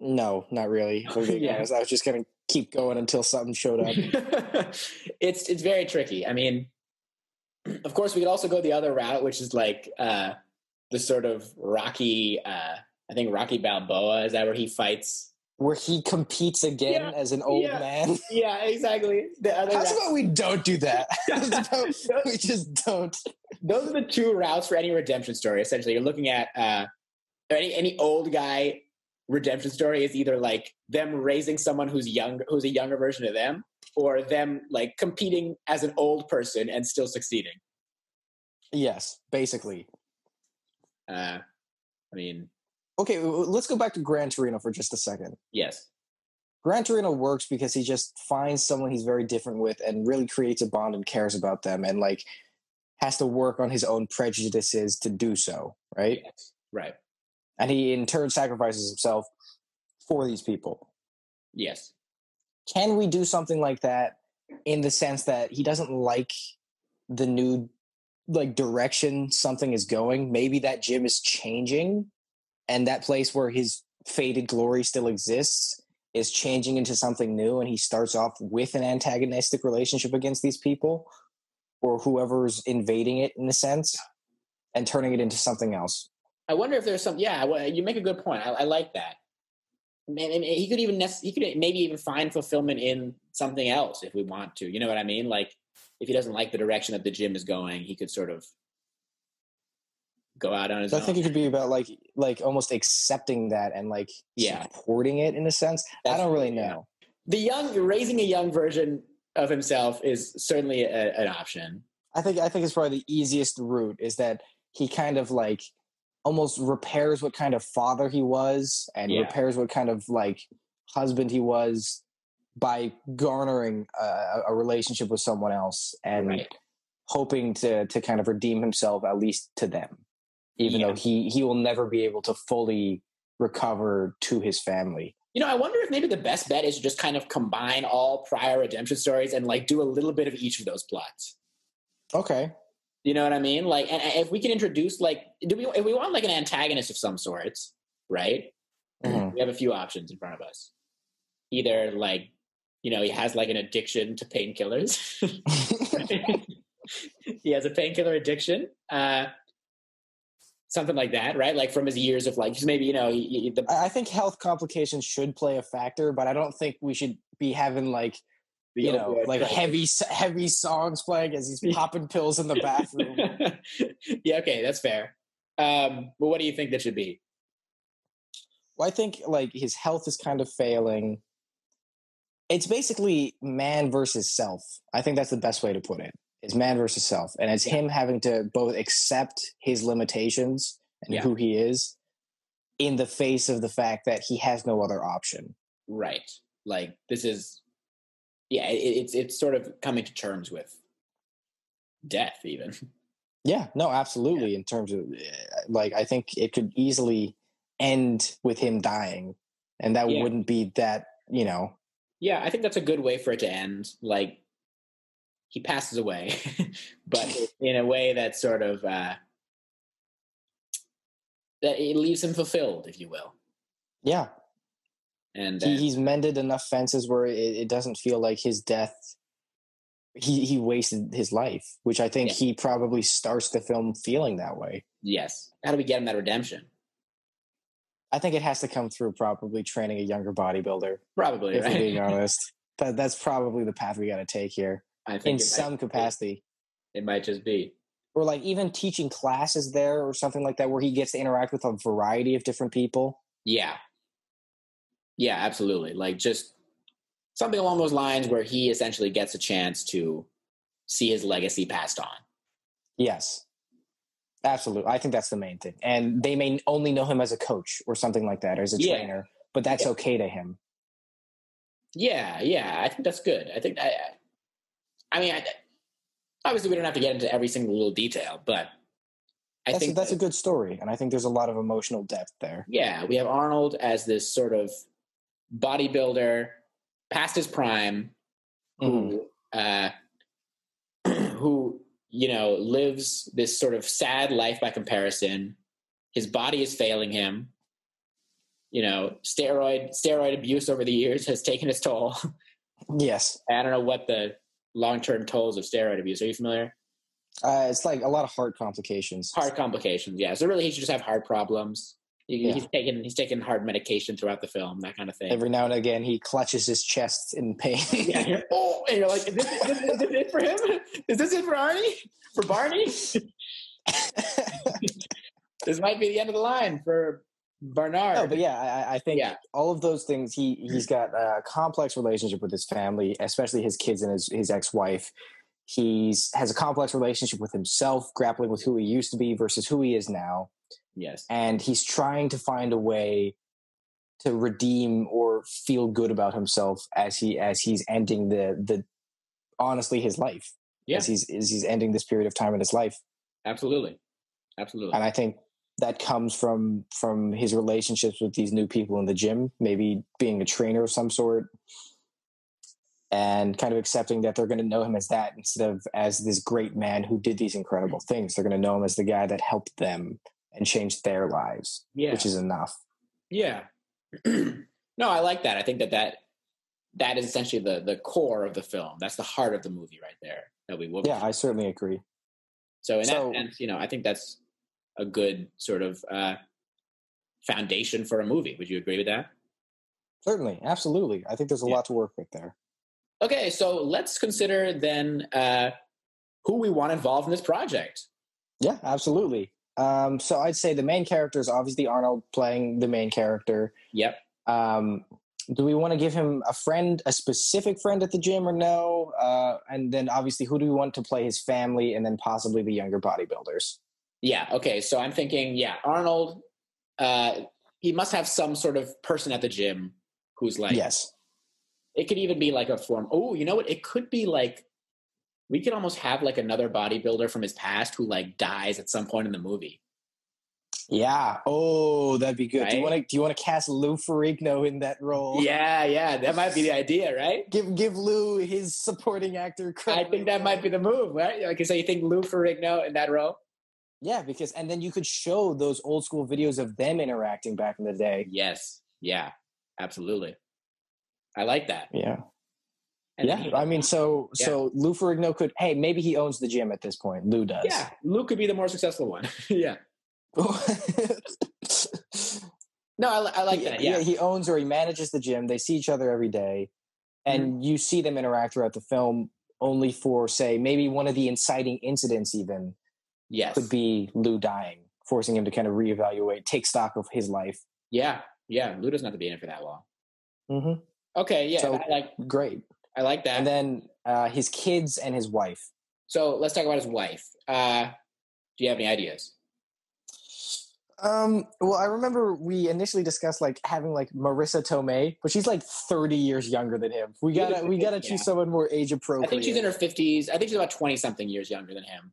No, not really. Yeah. honest. I was just gonna keep going until something showed up. it's it's very tricky. I mean, of course, we could also go the other route, which is like uh, the sort of Rocky. Uh, I think Rocky Balboa is that where he fights. Where he competes again Yeah, as an old yeah. man. Yeah, exactly. The other How's route- about we don't do that? About we just don't. those are the two routes for any redemption story. Essentially, you're looking at uh, any any old guy redemption story is either like them raising someone who's young, who's a younger version of them, or them like competing as an old person and still succeeding. Yes, basically. Uh, I mean, Okay, let's go back to Gran Torino for just a second. yes, Gran Torino works because he just finds someone he's very different with and really creates a bond and cares about them and like has to work on his own prejudices to do so, right? yes, right. And he in turn sacrifices himself for these people. Yes. Can we do something like that in the sense that he doesn't like the new like direction something is going? Maybe that gym is changing and that place where his faded glory still exists is changing into something new and he starts off with an antagonistic relationship against these people or whoever's invading it in a sense and turning it into something else. I wonder if there's some. Yeah, well, you make a good point. I, I like that. Man, he could even he could maybe even find fulfillment in something else if we want to. You know what I mean? Like if he doesn't like the direction that the gym is going, he could sort of go out on his own. I think it could be about like like almost accepting that and like Yeah. supporting it in a sense. I don't really yeah. know. the young raising a young version of himself is certainly a, an option. I think I think it's probably the easiest route is that he kind of like almost repairs what kind of father he was and Yeah. repairs what kind of like husband he was by garnering a, a relationship with someone else and Right. hoping to to kind of redeem himself at least to them even Yeah. though he he will never be able to fully recover to his family You know, I wonder if maybe the best bet is to just kind of combine all prior redemption stories and like do a little bit of each of those plots. okay You know what I mean? Like, and if we can introduce like, do we if we want like an antagonist of some sorts, right? Mhm. We have a few options in front of us. Either like, you know, he has like an addiction to painkillers. he has a painkiller addiction. Uh, something like that, right? Like from his years of like, maybe you know, he, he- the, I think health complications should play a factor, but I don't think we should be having like the you know like crisis. heavy heavy songs playing as he's popping pills in the bathroom. yeah, okay, that's fair. Um, but what do you think that should be? well, I think like his health is kind of failing. It's basically man versus self. I think that's the best way to put it. Is man versus self, and it's him having to both accept his limitations and Yeah. who he is, in the face of the fact that he has no other option. Right. Like this is, yeah, it, it's it's sort of coming to terms with death, even. Yeah, no, absolutely. In terms of uh, like, I think it could easily end with him dying, and that Yeah. wouldn't be that you know. Yeah, I think that's a good way for it to end. Like he passes away, but in a way that sort of uh, that it leaves him fulfilled, if you will. Yeah, And he, uh, he's mended enough fences where it, it doesn't feel like his death. He he wasted his life, which I think Yeah. he probably starts the film feeling that way. yes, how do we get him that redemption? I think it has to come through probably training a younger bodybuilder. Probably, If we're right? being honest, that that's probably the path we got to take here I think in some might, capacity. it might just be. or like even teaching classes there or something like that where he gets to interact with a variety of different people Yeah. Yeah, absolutely. Like just something along those lines where he essentially gets a chance to see his legacy passed on. yes absolutely i think that's the main thing and they may only know him as a coach or something like that or as a Yeah. trainer but that's Yeah. okay to him Yeah, yeah, I think that's good. I think I, I mean, I, obviously we don't have to get into every single little detail, but I that's, think a, that's that- a good story and i think there's a lot of emotional depth there yeah, we have Arnold as this sort of bodybuilder past his prime, who uh, who you know lives this sort of sad life by comparison. His body is failing him. You know, steroid steroid abuse over the years has taken its toll. yes I don't know what the long term tolls of steroid abuse. Are you familiar? uh, it's like a lot of heart complications Heart complications. Yeah. So really, he should just have heart problems. Yeah. He's taking he's taking hard medication throughout the film, that kind of thing. every now and again he clutches his chest in pain yeah, you're, oh, and you're like, is this, is, this, is this it for him? Is this it for Arnie? For Barney? this might be the end of the line for Barnard. No, but yeah, I, I think Yeah. all of those things. He he's got a complex relationship with his family, especially his kids and his his ex wife. He's has a complex relationship with himself, grappling with who he used to be versus who he is now, yes, and he's trying to find a way to redeem or feel good about himself as he as he's ending the the honestly his life. Yeah. As he's as he's ending this period of time in his life, absolutely, absolutely. and I think that comes from from his relationships with these new people in the gym, maybe being a trainer of some sort, and kind of accepting that they're going to know him as that instead of as this great man who did these incredible mm. things. They're going to know him as the guy that helped them and change their lives, Yeah. which is enough. Yeah. no, I like that. I think that that that is essentially the the core of the film. That's the heart of the movie right there. That we will. Yeah, I certainly agree. So in So- that sense, you know, I think that's a good sort of uh, foundation for a movie. Would you agree with that? Certainly, absolutely. I think there's a Yeah. lot to work with there. Okay, so let's consider then uh, who we want involved in this project. Yeah, absolutely. Um, so I'd say the main character is obviously Arnold playing the main character. Yep. Um, do we want to give him a friend, a specific friend at the gym, or no? Uh, and then obviously, who do we want to play his family, and then possibly the younger bodybuilders? Yeah. Okay. So I'm thinking, yeah, Arnold. Uh, he must have some sort of person at the gym who's like, yes. It could even be like a form. Oh, you know what? It could be like we could almost have like another bodybuilder from his past who like dies at some point in the movie. Yeah. Oh, that'd be good. Do you want to? Do you want to cast Lou Ferrigno in that role? Yeah, yeah, that might be the idea, right? Give give Lou his supporting actor I think that might be the move, right? Okay, so you think Lou Ferrigno in that role? Yeah, because and then you could show those old school videos of them interacting back in the day. Yes. Yeah. Absolutely. I like that. Yeah. And yeah, he- I mean, so Yeah. so Lou Ferrigno could. Hey, maybe he owns the gym at this point. Lou does. yeah, Lou could be the more successful one. yeah. No, I, I like he, that. Yeah. he owns or he manages the gym. They see each other every day, and Mm-hmm. you see them interact throughout the film. Only for say maybe one of the inciting incidents even Yes. could be Lou dying, forcing him to kind of reevaluate, take stock of his life. Yeah. Yeah. Lou doesn't have to be in it for that long. Mm-hmm. Okay. Yeah. So- I like. Great. I like that. And then uh, his kids and his wife. so let's talk about his wife. Uh, do you have any ideas? Um, well, I remember we initially discussed like having like Marisa Tomei, but she's like 30 years younger than him. We gotta we gotta yeah. choose someone more age appropriate. I think she's in her fifties. I think she's about twenty something years younger than him.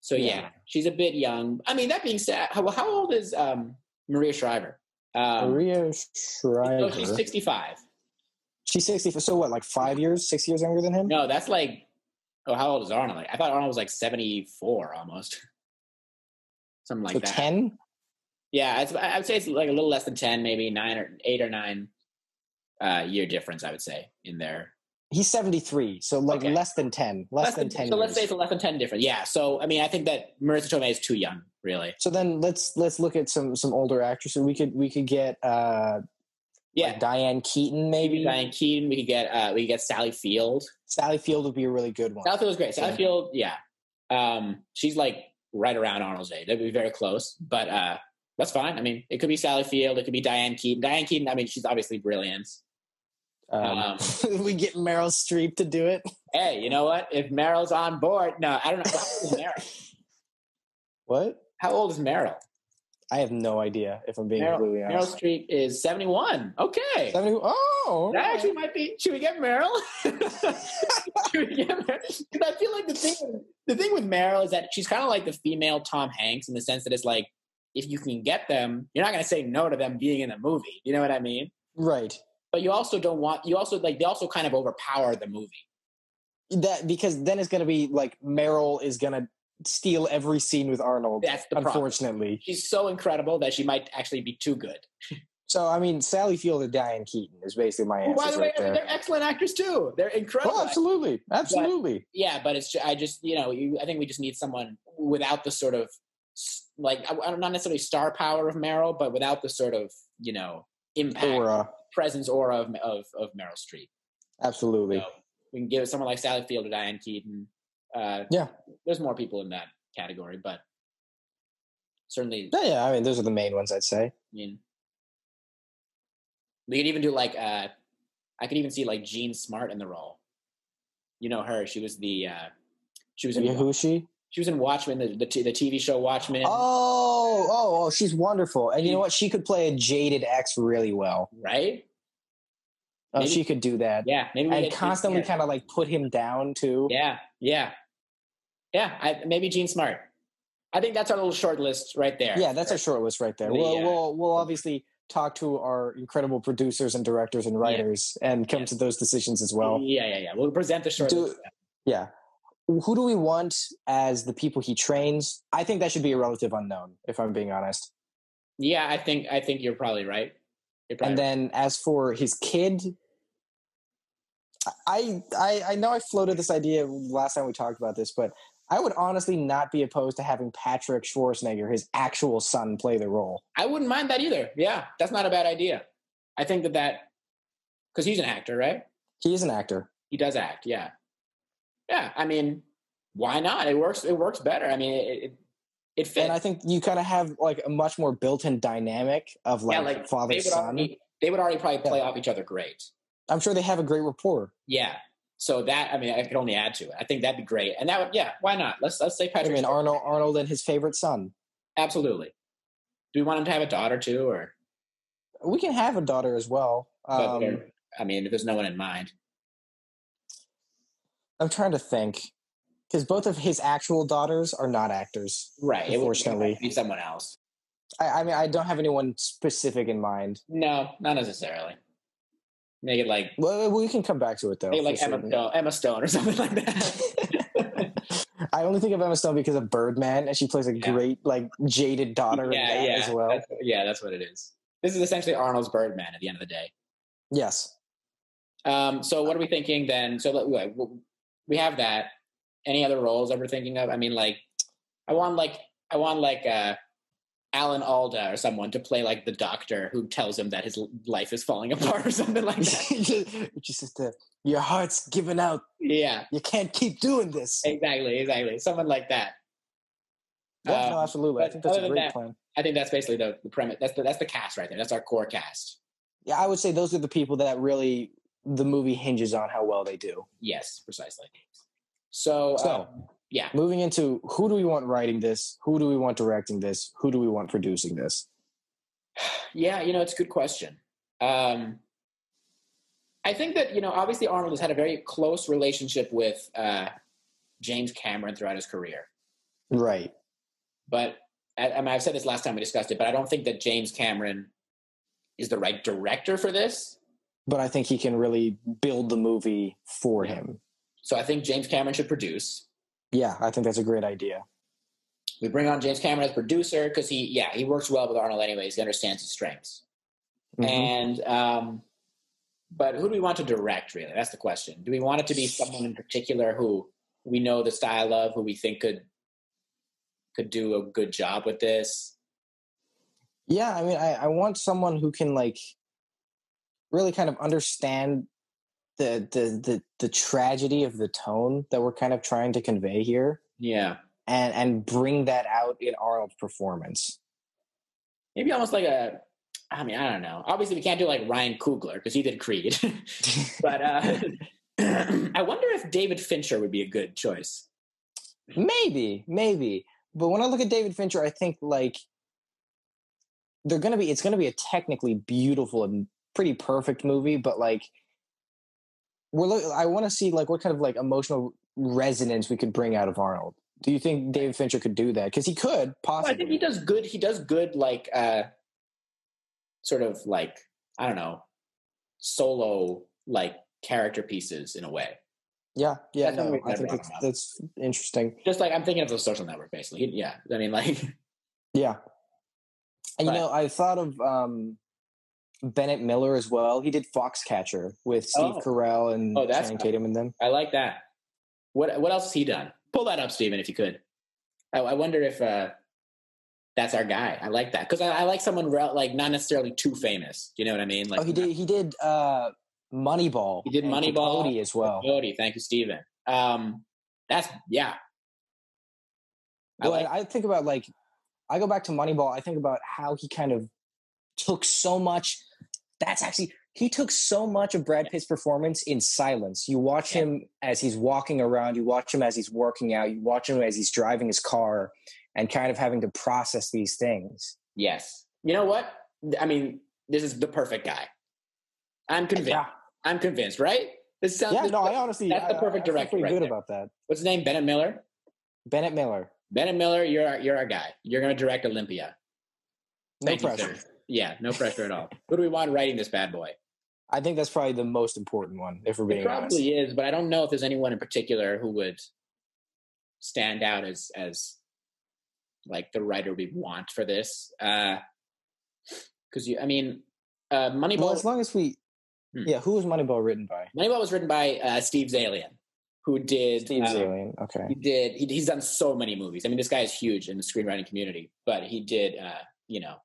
So yeah. Yeah. she's a bit young. I mean, that being said, how, how old is um, Maria Shriver? Um, Maria oh, Shriver. she's sixty-five. She's 60. So what, like five years, six years younger than him? No, that's like. Oh, how old is Arnold? Like, I thought Arnold was like seventy-four almost. Something like so that. 10? Yeah, it's, I would say it's like a little less than ten, maybe nine or eight or nine uh, year difference. I would say in there. He's 73. So like Okay. less than 10. Less, than 10 So let's say it's less than ten difference. Yeah. So I mean, I think that Marisa Tomei is too young, really. so then let's let's look at some some older actresses. We could we could get uh Yeah. like Diane Keaton maybe. Diane Keaton. We could get uh, we could get Sally Field. Sally Field would be a really good one. Sally Field was great. Sally Yeah. Field, yeah. Um, she's like right around Arnold's age. That'd be very close, but uh, that's fine. I mean, it could be Sally Field. It could be Diane Keaton. Diane Keaton. I mean, she's obviously brilliant. Um, we get Meryl Streep to do it. Hey, you know what? If Meryl's on board, no, I don't know. How old is Meryl? What? How old is Meryl? I have no idea if I'm being Meryl, completely Meryl honest. Streep is seventy-one. Okay. 70, oh, That alright. actually might be. Should we get Meryl? should we get Meryl? Because I feel like the thing, the thing with Meryl is that she's kind of like the female Tom Hanks in the sense that it's like, if you can get them, you're not going to say no to them being in the movie. You know what I mean? right. But you also don't want. You also like they also kind of overpower the movie. That because then it's gonna be like Meryl is gonna steal every scene with Arnold. That's the problem. unfortunately. She's so incredible that she might actually be too good. So I mean, Sally Field and Diane Keaton is basically my Oh, answer by the way, right they're excellent actors too. They're incredible. Oh, absolutely, absolutely. yeah, but it's I just you know you, I think we just need someone without the sort of like not necessarily star power of Meryl, but without the sort of you know impact, Aura, presence, aura of of, of Meryl Streep. absolutely. So we can give it someone like Sally Field or Diane Keaton. Uh, Yeah. there's more people in that category, but certainly, Yeah, yeah. I mean, those are the main ones I'd say. I mean, we could even do like uh, I could even see like Jean Smart in the role. You know her; she was the uh, she was in Yeah, who's she? She was in Watchmen, the the, t- the TV show Watchmen. Oh, oh, oh, she's wonderful. And you know what? She could play a jaded ex really well. Right? Oh, Maybe- she could do that. Yeah. Maybe and constantly kind of like put him down too. Yeah. Yeah. Yeah. I, maybe Jean Smart. I think that's our little short list right there. Yeah, that's our short list right there. The, We'll uh, we'll we'll obviously talk to our incredible producers and directors and writers and come Yeah. to those decisions as well. yeah, yeah, yeah. We'll present the short Do- list. Yeah. Who do we want as the people he trains? I think that should be a relative unknown, if I'm being honest. Yeah, I think I think you're probably right. You're probably And then as for his kid, I I I know I floated this idea last time we talked about this, but I would honestly not be opposed to having Patrick Schwarzenegger, his actual son, play the role. I wouldn't mind that either. Yeah, that's not a bad idea. I think that that because he's an actor, right? He is an actor. He does act. Yeah, yeah. I mean, why not? It works. It works better. I mean, it it, it fits. And I think you kind of have like a much more built-in dynamic of like, yeah, like father they son. already they would already probably play Yeah. off each other great. I'm sure they have a great rapport. Yeah. So that I mean, I could only add to it. I think that'd be great, and that would yeah. Why not? Let's let's say I Patrick. mean, Arnold Arnold and his favorite son. Absolutely. Do we want him to have a daughter too, or? We can have a daughter as well. Um, there- I mean, if there's no one in mind. I'm trying to think because both of his actual daughters are not actors. Right. It would Unfortunately. be someone else. I, I mean, I don't have anyone specific in mind. No, not necessarily. Make it like Well, we can come back to it though. make it like Emma Emma Stone or something like that. I only think of Emma Stone because of Birdman, and she plays a Yeah. great, like, jaded daughter in yeah, that yeah, as well. That's, yeah, that's what it is. This is essentially Arnold's Birdman at the end of the day. Yes. Um, so what are we thinking then? So let- wait, w- we have that. Any other roles ever thinking of? I mean, like, I want like I want like uh, Alan Alda or someone to play like the doctor who tells him that his life is falling apart or something like that. Which is just the, your heart's given out. yeah, You can't keep doing this. exactly, exactly, someone like that. Yeah, no, Um, absolutely. I think that's a great that- plan. I think that's basically the, the premise. That's the that's the cast right there. That's our core cast. Yeah, I would say those are the people that really the movie hinges on how well they do. Yes, precisely. So, So- uh, yeah, Moving into who do we want writing this? Who do we want directing this? Who do we want producing this? yeah, you know, it's a good question. Um, I think that you know, obviously, Arnold has had a very close relationship with uh, James Cameron throughout his career. Right. But I, I mean, I've said this last time we discussed it, but I don't think that James Cameron is the right director for this. But I think he can really build the movie for him. So I think James Cameron should produce. Yeah, I think that's a great idea. We bring on James Cameron as producer because he, yeah, he works well with Arnold anyways. He understands his strengths. Mhm. And um, but who do we want to direct? Really, that's the question. Do we want it to be someone in particular who we know the style of, who we think could could do a good job with this? Yeah, I mean, I, I want someone who can like really kind of understand the, the the the tragedy of the tone that we're kind of trying to convey here, Yeah, and and bring that out in Arnold's performance. maybe almost like a. I mean, I don't know. Obviously, we can't do like Ryan Coogler because he did Creed, but uh, I wonder if David Fincher would be a good choice. maybe, maybe, but when I look at David Fincher, I think like they're gonna be. It's gonna be a technically beautiful and pretty perfect movie, but like we're. Look, I want to see like what kind of like emotional resonance we could bring out of Arnold. Do you think David Fincher could do that? Because he could Well, possibly. I think he does good. He does good, like uh, sort of like I don't know, solo like character pieces in a way. Yeah, yeah, That's no, I think that's, that's interesting. Just like I'm thinking of the social network, basically. Yeah, I mean, like Yeah, and But- you know, I thought of um, Bennett Miller as well. He did Foxcatcher with Steve Oh. Carell and Oh, that's Channing. Tatum and them. I like that. What what else has he done? Pull that up, Steven, if you could. I, I wonder if uh, that's our guy. I like that because I, I like someone rel- like not necessarily too famous. Do you know what I mean? Like oh, he did. He did uh, Moneyball. He did Moneyball. Capote as well. Cody, thank you, Steven. Um, that's yeah. I Well, like I think about like I go back to Moneyball. I think about how he kind of took so much. That's actually he took so much of Brad Pitt's performance in silence. You watch Yeah. him as he's walking around. You watch him as he's working out. You watch him as he's driving his car, and kind of having to process these things. Yes. You know what? I mean, this is the perfect guy. I'm convinced. Yeah, I'm convinced, right? This sounds. yeah. this- No, I honestly that's the perfect I feel director Pretty right good there. about that. what's his name? Bennett Miller. Bennett Miller. Bennett Miller, you're our, you're our guy. You're going to direct Olympia. No Thank pressure. Yeah, no pressure at all. Who do we want writing this bad boy? I think that's probably the most important one, if we're It being honest. probably is, but I don't know if there's anyone in particular who would stand out as as like the writer we want for this. Because you, I mean, uh, Moneyball. Well, as long as we, Hmm. yeah, who was Moneyball written by? Moneyball was written by uh, Steve Zaillian, who did Steve uh, Zaillian. Okay. He did. He, he's done so many movies. I mean, this guy is huge in the screenwriting community. But he did, uh, you know,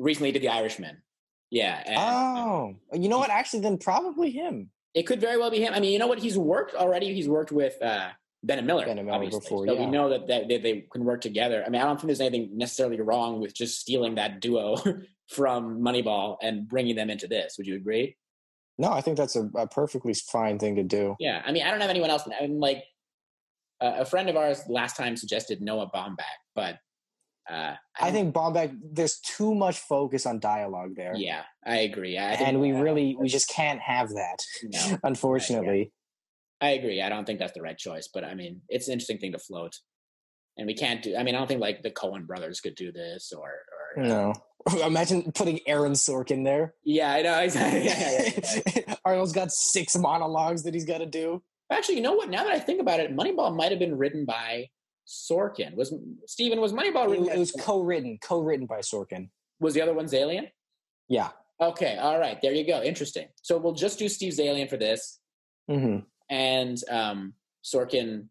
recently did The Irishman. Yeah, and Oh, you know what? Actually, then probably him. it could very well be him. I mean, you know what? He's worked already. He's worked with uh, Bennett Miller. Bennett Miller obviously. before, so yeah. we know that, that they, they can work together. I mean, I don't think there's anything necessarily wrong with just stealing that duo from Moneyball and bringing them into this. Would you agree? No, I think that's a, a perfectly fine thing to do. Yeah. I mean, I don't have anyone else. I mean, like uh, a friend of ours last time suggested Noah Baumbach, but uh, I think Baumbach, there's too much focus on dialogue there. Yeah, I agree. I think, and we uh, really, we just can't have that, no, unfortunately. I agree. I don't think that's the right choice, but I mean, it's an interesting thing to float. And we can't do. I mean, I don't think like the Coen brothers could do this, or, or uh, No. Imagine putting Aaron Sorkin there. yeah, I know exactly. Yeah, yeah, yeah. Arnold's got six monologues that he's got to do. Actually, you know what? Now that I think about it, Moneyball might have been written by Sorkin. Was Stephen? Was Moneyball written? It, it was co-written, co-written by Sorkin. was the other one Zaillian? Yeah. Okay, all right. There you go. Interesting. So we'll just do Steve Zaillian for this, hmm and um, Sorkin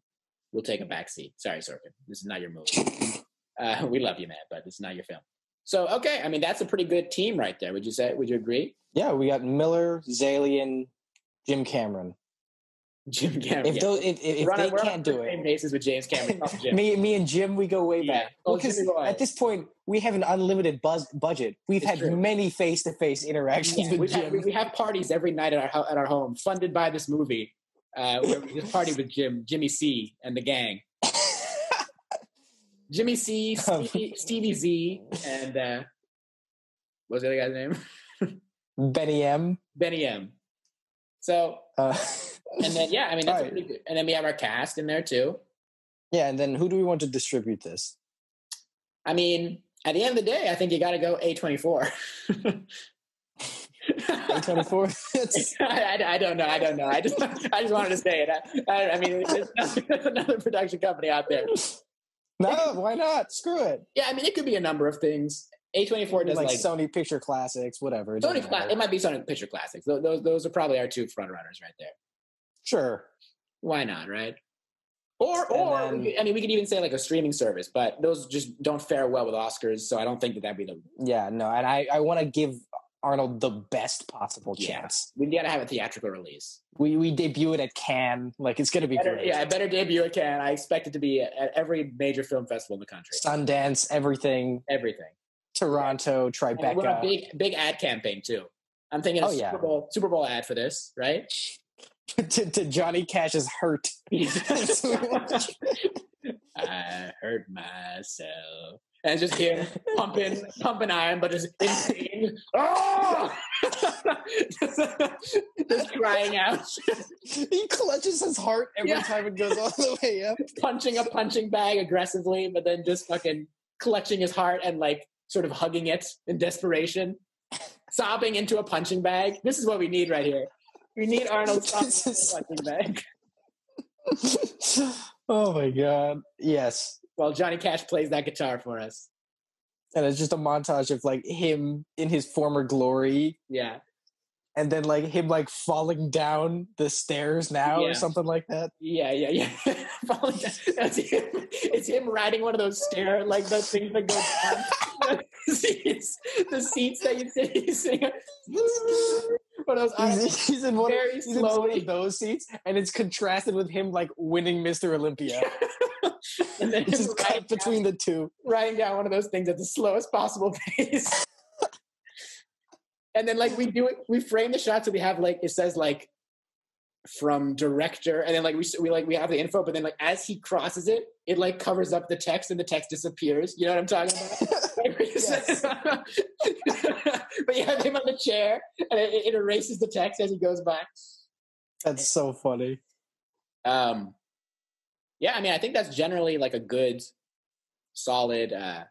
will take a back seat. Sorry, Sorkin. This is not your movie. Uh, we love you, man, but this is not your film. So, okay, I mean, that's a pretty good team right there. Would you say? Would you agree? Yeah, we got Miller, Zaillian, Jim Cameron. Jim Cameron. If those, if, if a- they on can't do same it, basis with James Cameron. Oh, me, me and Jim, we go way Yeah. back. Oh, Because at this point, we have an unlimited buzz budget. We've It's had true. many face-to-face interactions Yeah, with we've Jim. we, we have parties every night at our at our home, funded by this movie. Uh, where we just party with Jim, Jimmy C, and the gang. Jimmy C, Stevie, Stevie Z, and uh, what was the other guy's name? Benny M. Benny M. So, Uh, and then yeah, I mean, that's Alright. pretty good. And then we have our cast in there too. yeah, and then who do we want to distribute this? I mean, at the end of the day, I think you got to go A twenty four. A24? I, don't know. I don't know. I just I just wanted to say it. I, I, I mean, there's another, another production company out there. no, why not? Screw it. Yeah, I mean, it could be a number of things. A twenty four does like, like, Sony Picture Classics, whatever. it Sony. Cla- it might be Sony Picture Classics. Those, those those are probably our two front runners right there. Sure. Why not? Right. Or, or then- I mean, we could even say like a streaming service, but those just don't fare well with Oscars. So I don't think that that'd be the. Yeah, no, and I, I want to give Arnold the best possible Yeah. chance. We got to have a theatrical release. We we debut it at Cannes, like it's gonna be Better, great. yeah, better debut it can. I expect it to be at every major film festival in the country. Sundance, everything, Everything. Toronto, And we're on a Tribeca. big big ad campaign too. I'm thinking a Oh, Super yeah. Bowl Super Bowl ad for this, right? to, to Johnny Cash's hurt. I hurt myself. And just here pumping, pumping iron, but just insane. Oh! Ah! just, just crying out, he clutches his heart every Yeah. time it goes all the way up. punching a punching bag aggressively, but then just fucking clutching his heart and like sort of hugging it in desperation, sobbing into a punching bag. This is what we need right here. We need Arnold sobbing into a punching bag oh my god. Yes. while Johnny Cash plays that guitar for us. And it's just a montage of like him in his former glory Yeah. and then like him like falling down the stairs now Yeah. or something like that. Yeah, yeah, yeah. Falling down. That's him. It's him riding one of those stair, like the things that go down. the seats, the seats that you sit, you sitting on. One of those. He's, he's in one, very he's in one of those seats, and it's contrasted with him like winning Mr. Olympia. and then just cut between the two. writing down one of those things at the slowest possible pace. and then like we do it, we frame the shot so we have like it says like from director, and then like we we like we have the info, but then like as he crosses it, it like covers up the text and the text disappears. You know what I'm talking about? Like, we Yes. But you have him on the chair, and it, it erases the text as he goes by. That's so funny. Um, yeah, I mean, I think that's generally like a good solid, uh,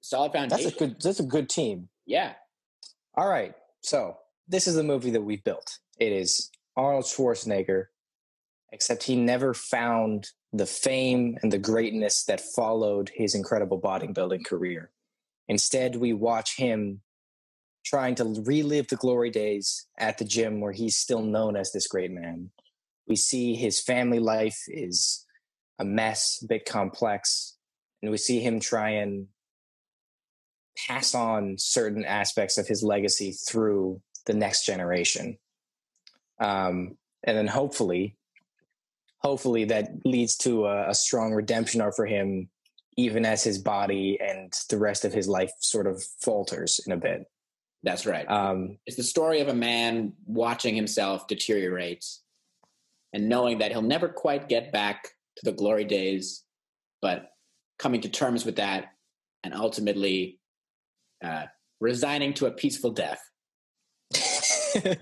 solid foundation. That's a good. That's a good team. Yeah. All right. So this is the movie that we built. It is Arnold Schwarzenegger, except he never found the fame and the greatness that followed his incredible bodybuilding career. Instead, we watch him trying to relive the glory days at the gym where he's still known as this great man. We see his family life is a mess, a bit complex, and we see him try and pass on certain aspects of his legacy through the next generation. Um, and then hopefully, hopefully that leads to a, a strong redemption arc for him, even as his body and the rest of his life sort of falters in a bit. That's right. Um, it's the story of a man watching himself deteriorate and knowing that he'll never quite get back to the glory days, but coming to terms with that and ultimately uh, resigning to a peaceful death.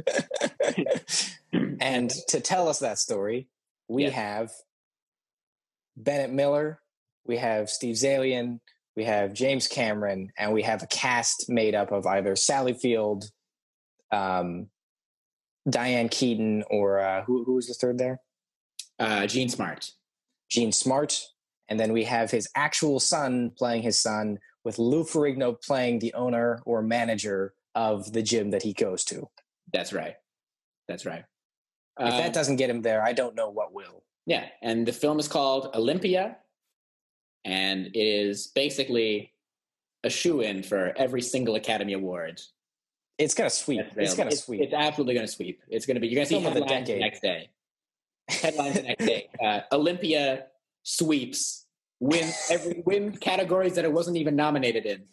and to tell us that story, we Yeah. have Bennett Miller, we have Steve Zaillian, we have James Cameron, and we have a cast made up of either Sally Field, um, Diane Keaton, or uh, who, who was the third there? Uh, Jean Smart. Jean Smart. And then we have his actual son playing his son, with Lou Ferrigno playing the owner or manager of the gym that he goes to. That's right. That's right. If Uh, that doesn't get him there, I don't know what will. yeah, and the film is called Olympia, and it is basically a shoe in for every single Academy Award. It's gonna sweep. It's gonna It's, sweep. it's absolutely to sweep. It's going to be. You're going to see Film of the headlines the next day. Headlines the next day. Uh, Olympia sweeps win every win categories that it wasn't even nominated in.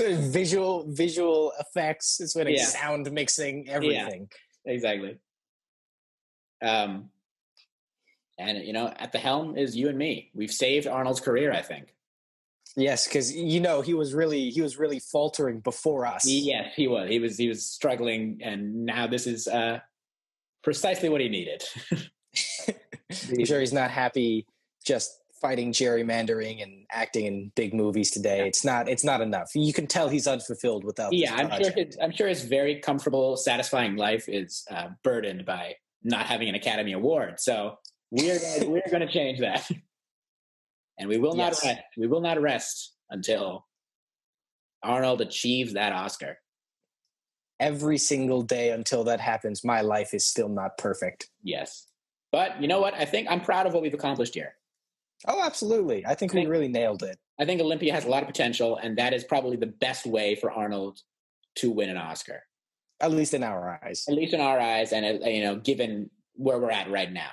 of visual visual effects. It's sort of Yeah. sound mixing, everything. Exactly. Um, and you know, at the helm is you and me. We've saved Arnold's career. I think. Yes, because you know he was really he was really faltering before us. Yes, he was. He was. He was struggling, and now this is uh, precisely what he needed. I'm sure he's not happy just fighting gerrymandering and acting in big movies today. It's not it's not enough. You can tell he's unfulfilled without. yeah, I'm sure. His, I'm sure his very comfortable, satisfying life is uh, burdened by not having an Academy Award. So we're gonna, we're going to change that, and we will not Yes. rest. We will not rest until Arnold achieves that Oscar. Every single day until that happens, my life is still not perfect. Yes, but you know what? I think I'm proud of what we've accomplished here. Oh, absolutely. I think we really nailed it. I think Olympia has a lot of potential, and that is probably the best way for Arnold to win an Oscar, At least in our eyes. at least in our eyes, and uh, you know, given where we're at right now.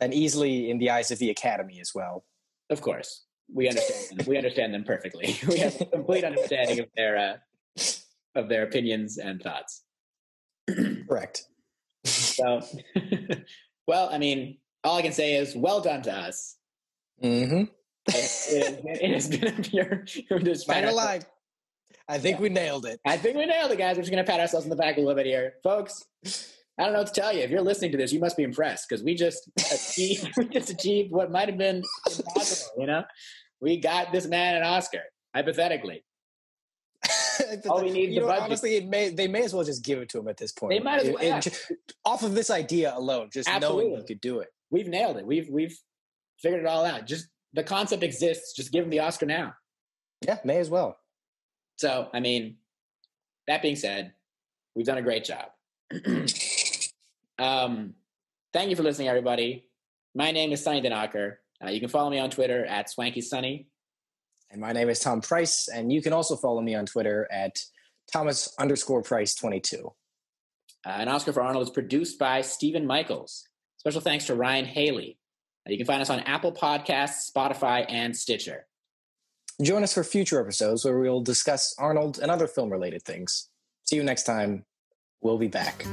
And easily in the eyes of the Academy as well. Of course, we understand them. we understand them perfectly. We have a complete understanding of their uh, of their opinions and thoughts. Correct. So, well, I mean, all I can say is, well done to us. Mm-hmm. It, it, it has been a pure. pure just Not pat gonna ourselves- lie. I think we nailed it. I think we nailed it, guys. We're just gonna pat ourselves on the back a little bit here, folks. I don't know what to tell you. If you're listening to this, you must be impressed because we just achieved, we just achieved what might have been impossible. You know, we got this man an Oscar, hypothetically. All we need you the know, budget. honestly, it may, they may as well just give it to him at this point. They might as well, it yeah. ju- off of this idea alone, just knowing Absolutely. you could do it. We've nailed it. We've we've figured it all out. Just the concept exists. Just give him the Oscar now. Yeah, may as well. So, I mean, that being said, we've done a great job. um, thank you for listening, everybody. My name is Sunny Denocker. Uh, you can follow me on Twitter at Swanky Sunny. And my name is Tom Price, and you can also follow me on Twitter at Thomas underscore Price twenty two. Uh, an Oscar for Arnold is produced by Stephen Michaels. Special thanks to Ryan Haley. Uh, you can find us on Apple Podcasts, Spotify, and Stitcher. Join us for future episodes where we'll discuss Arnold and other film related things. See you next time. We'll be back.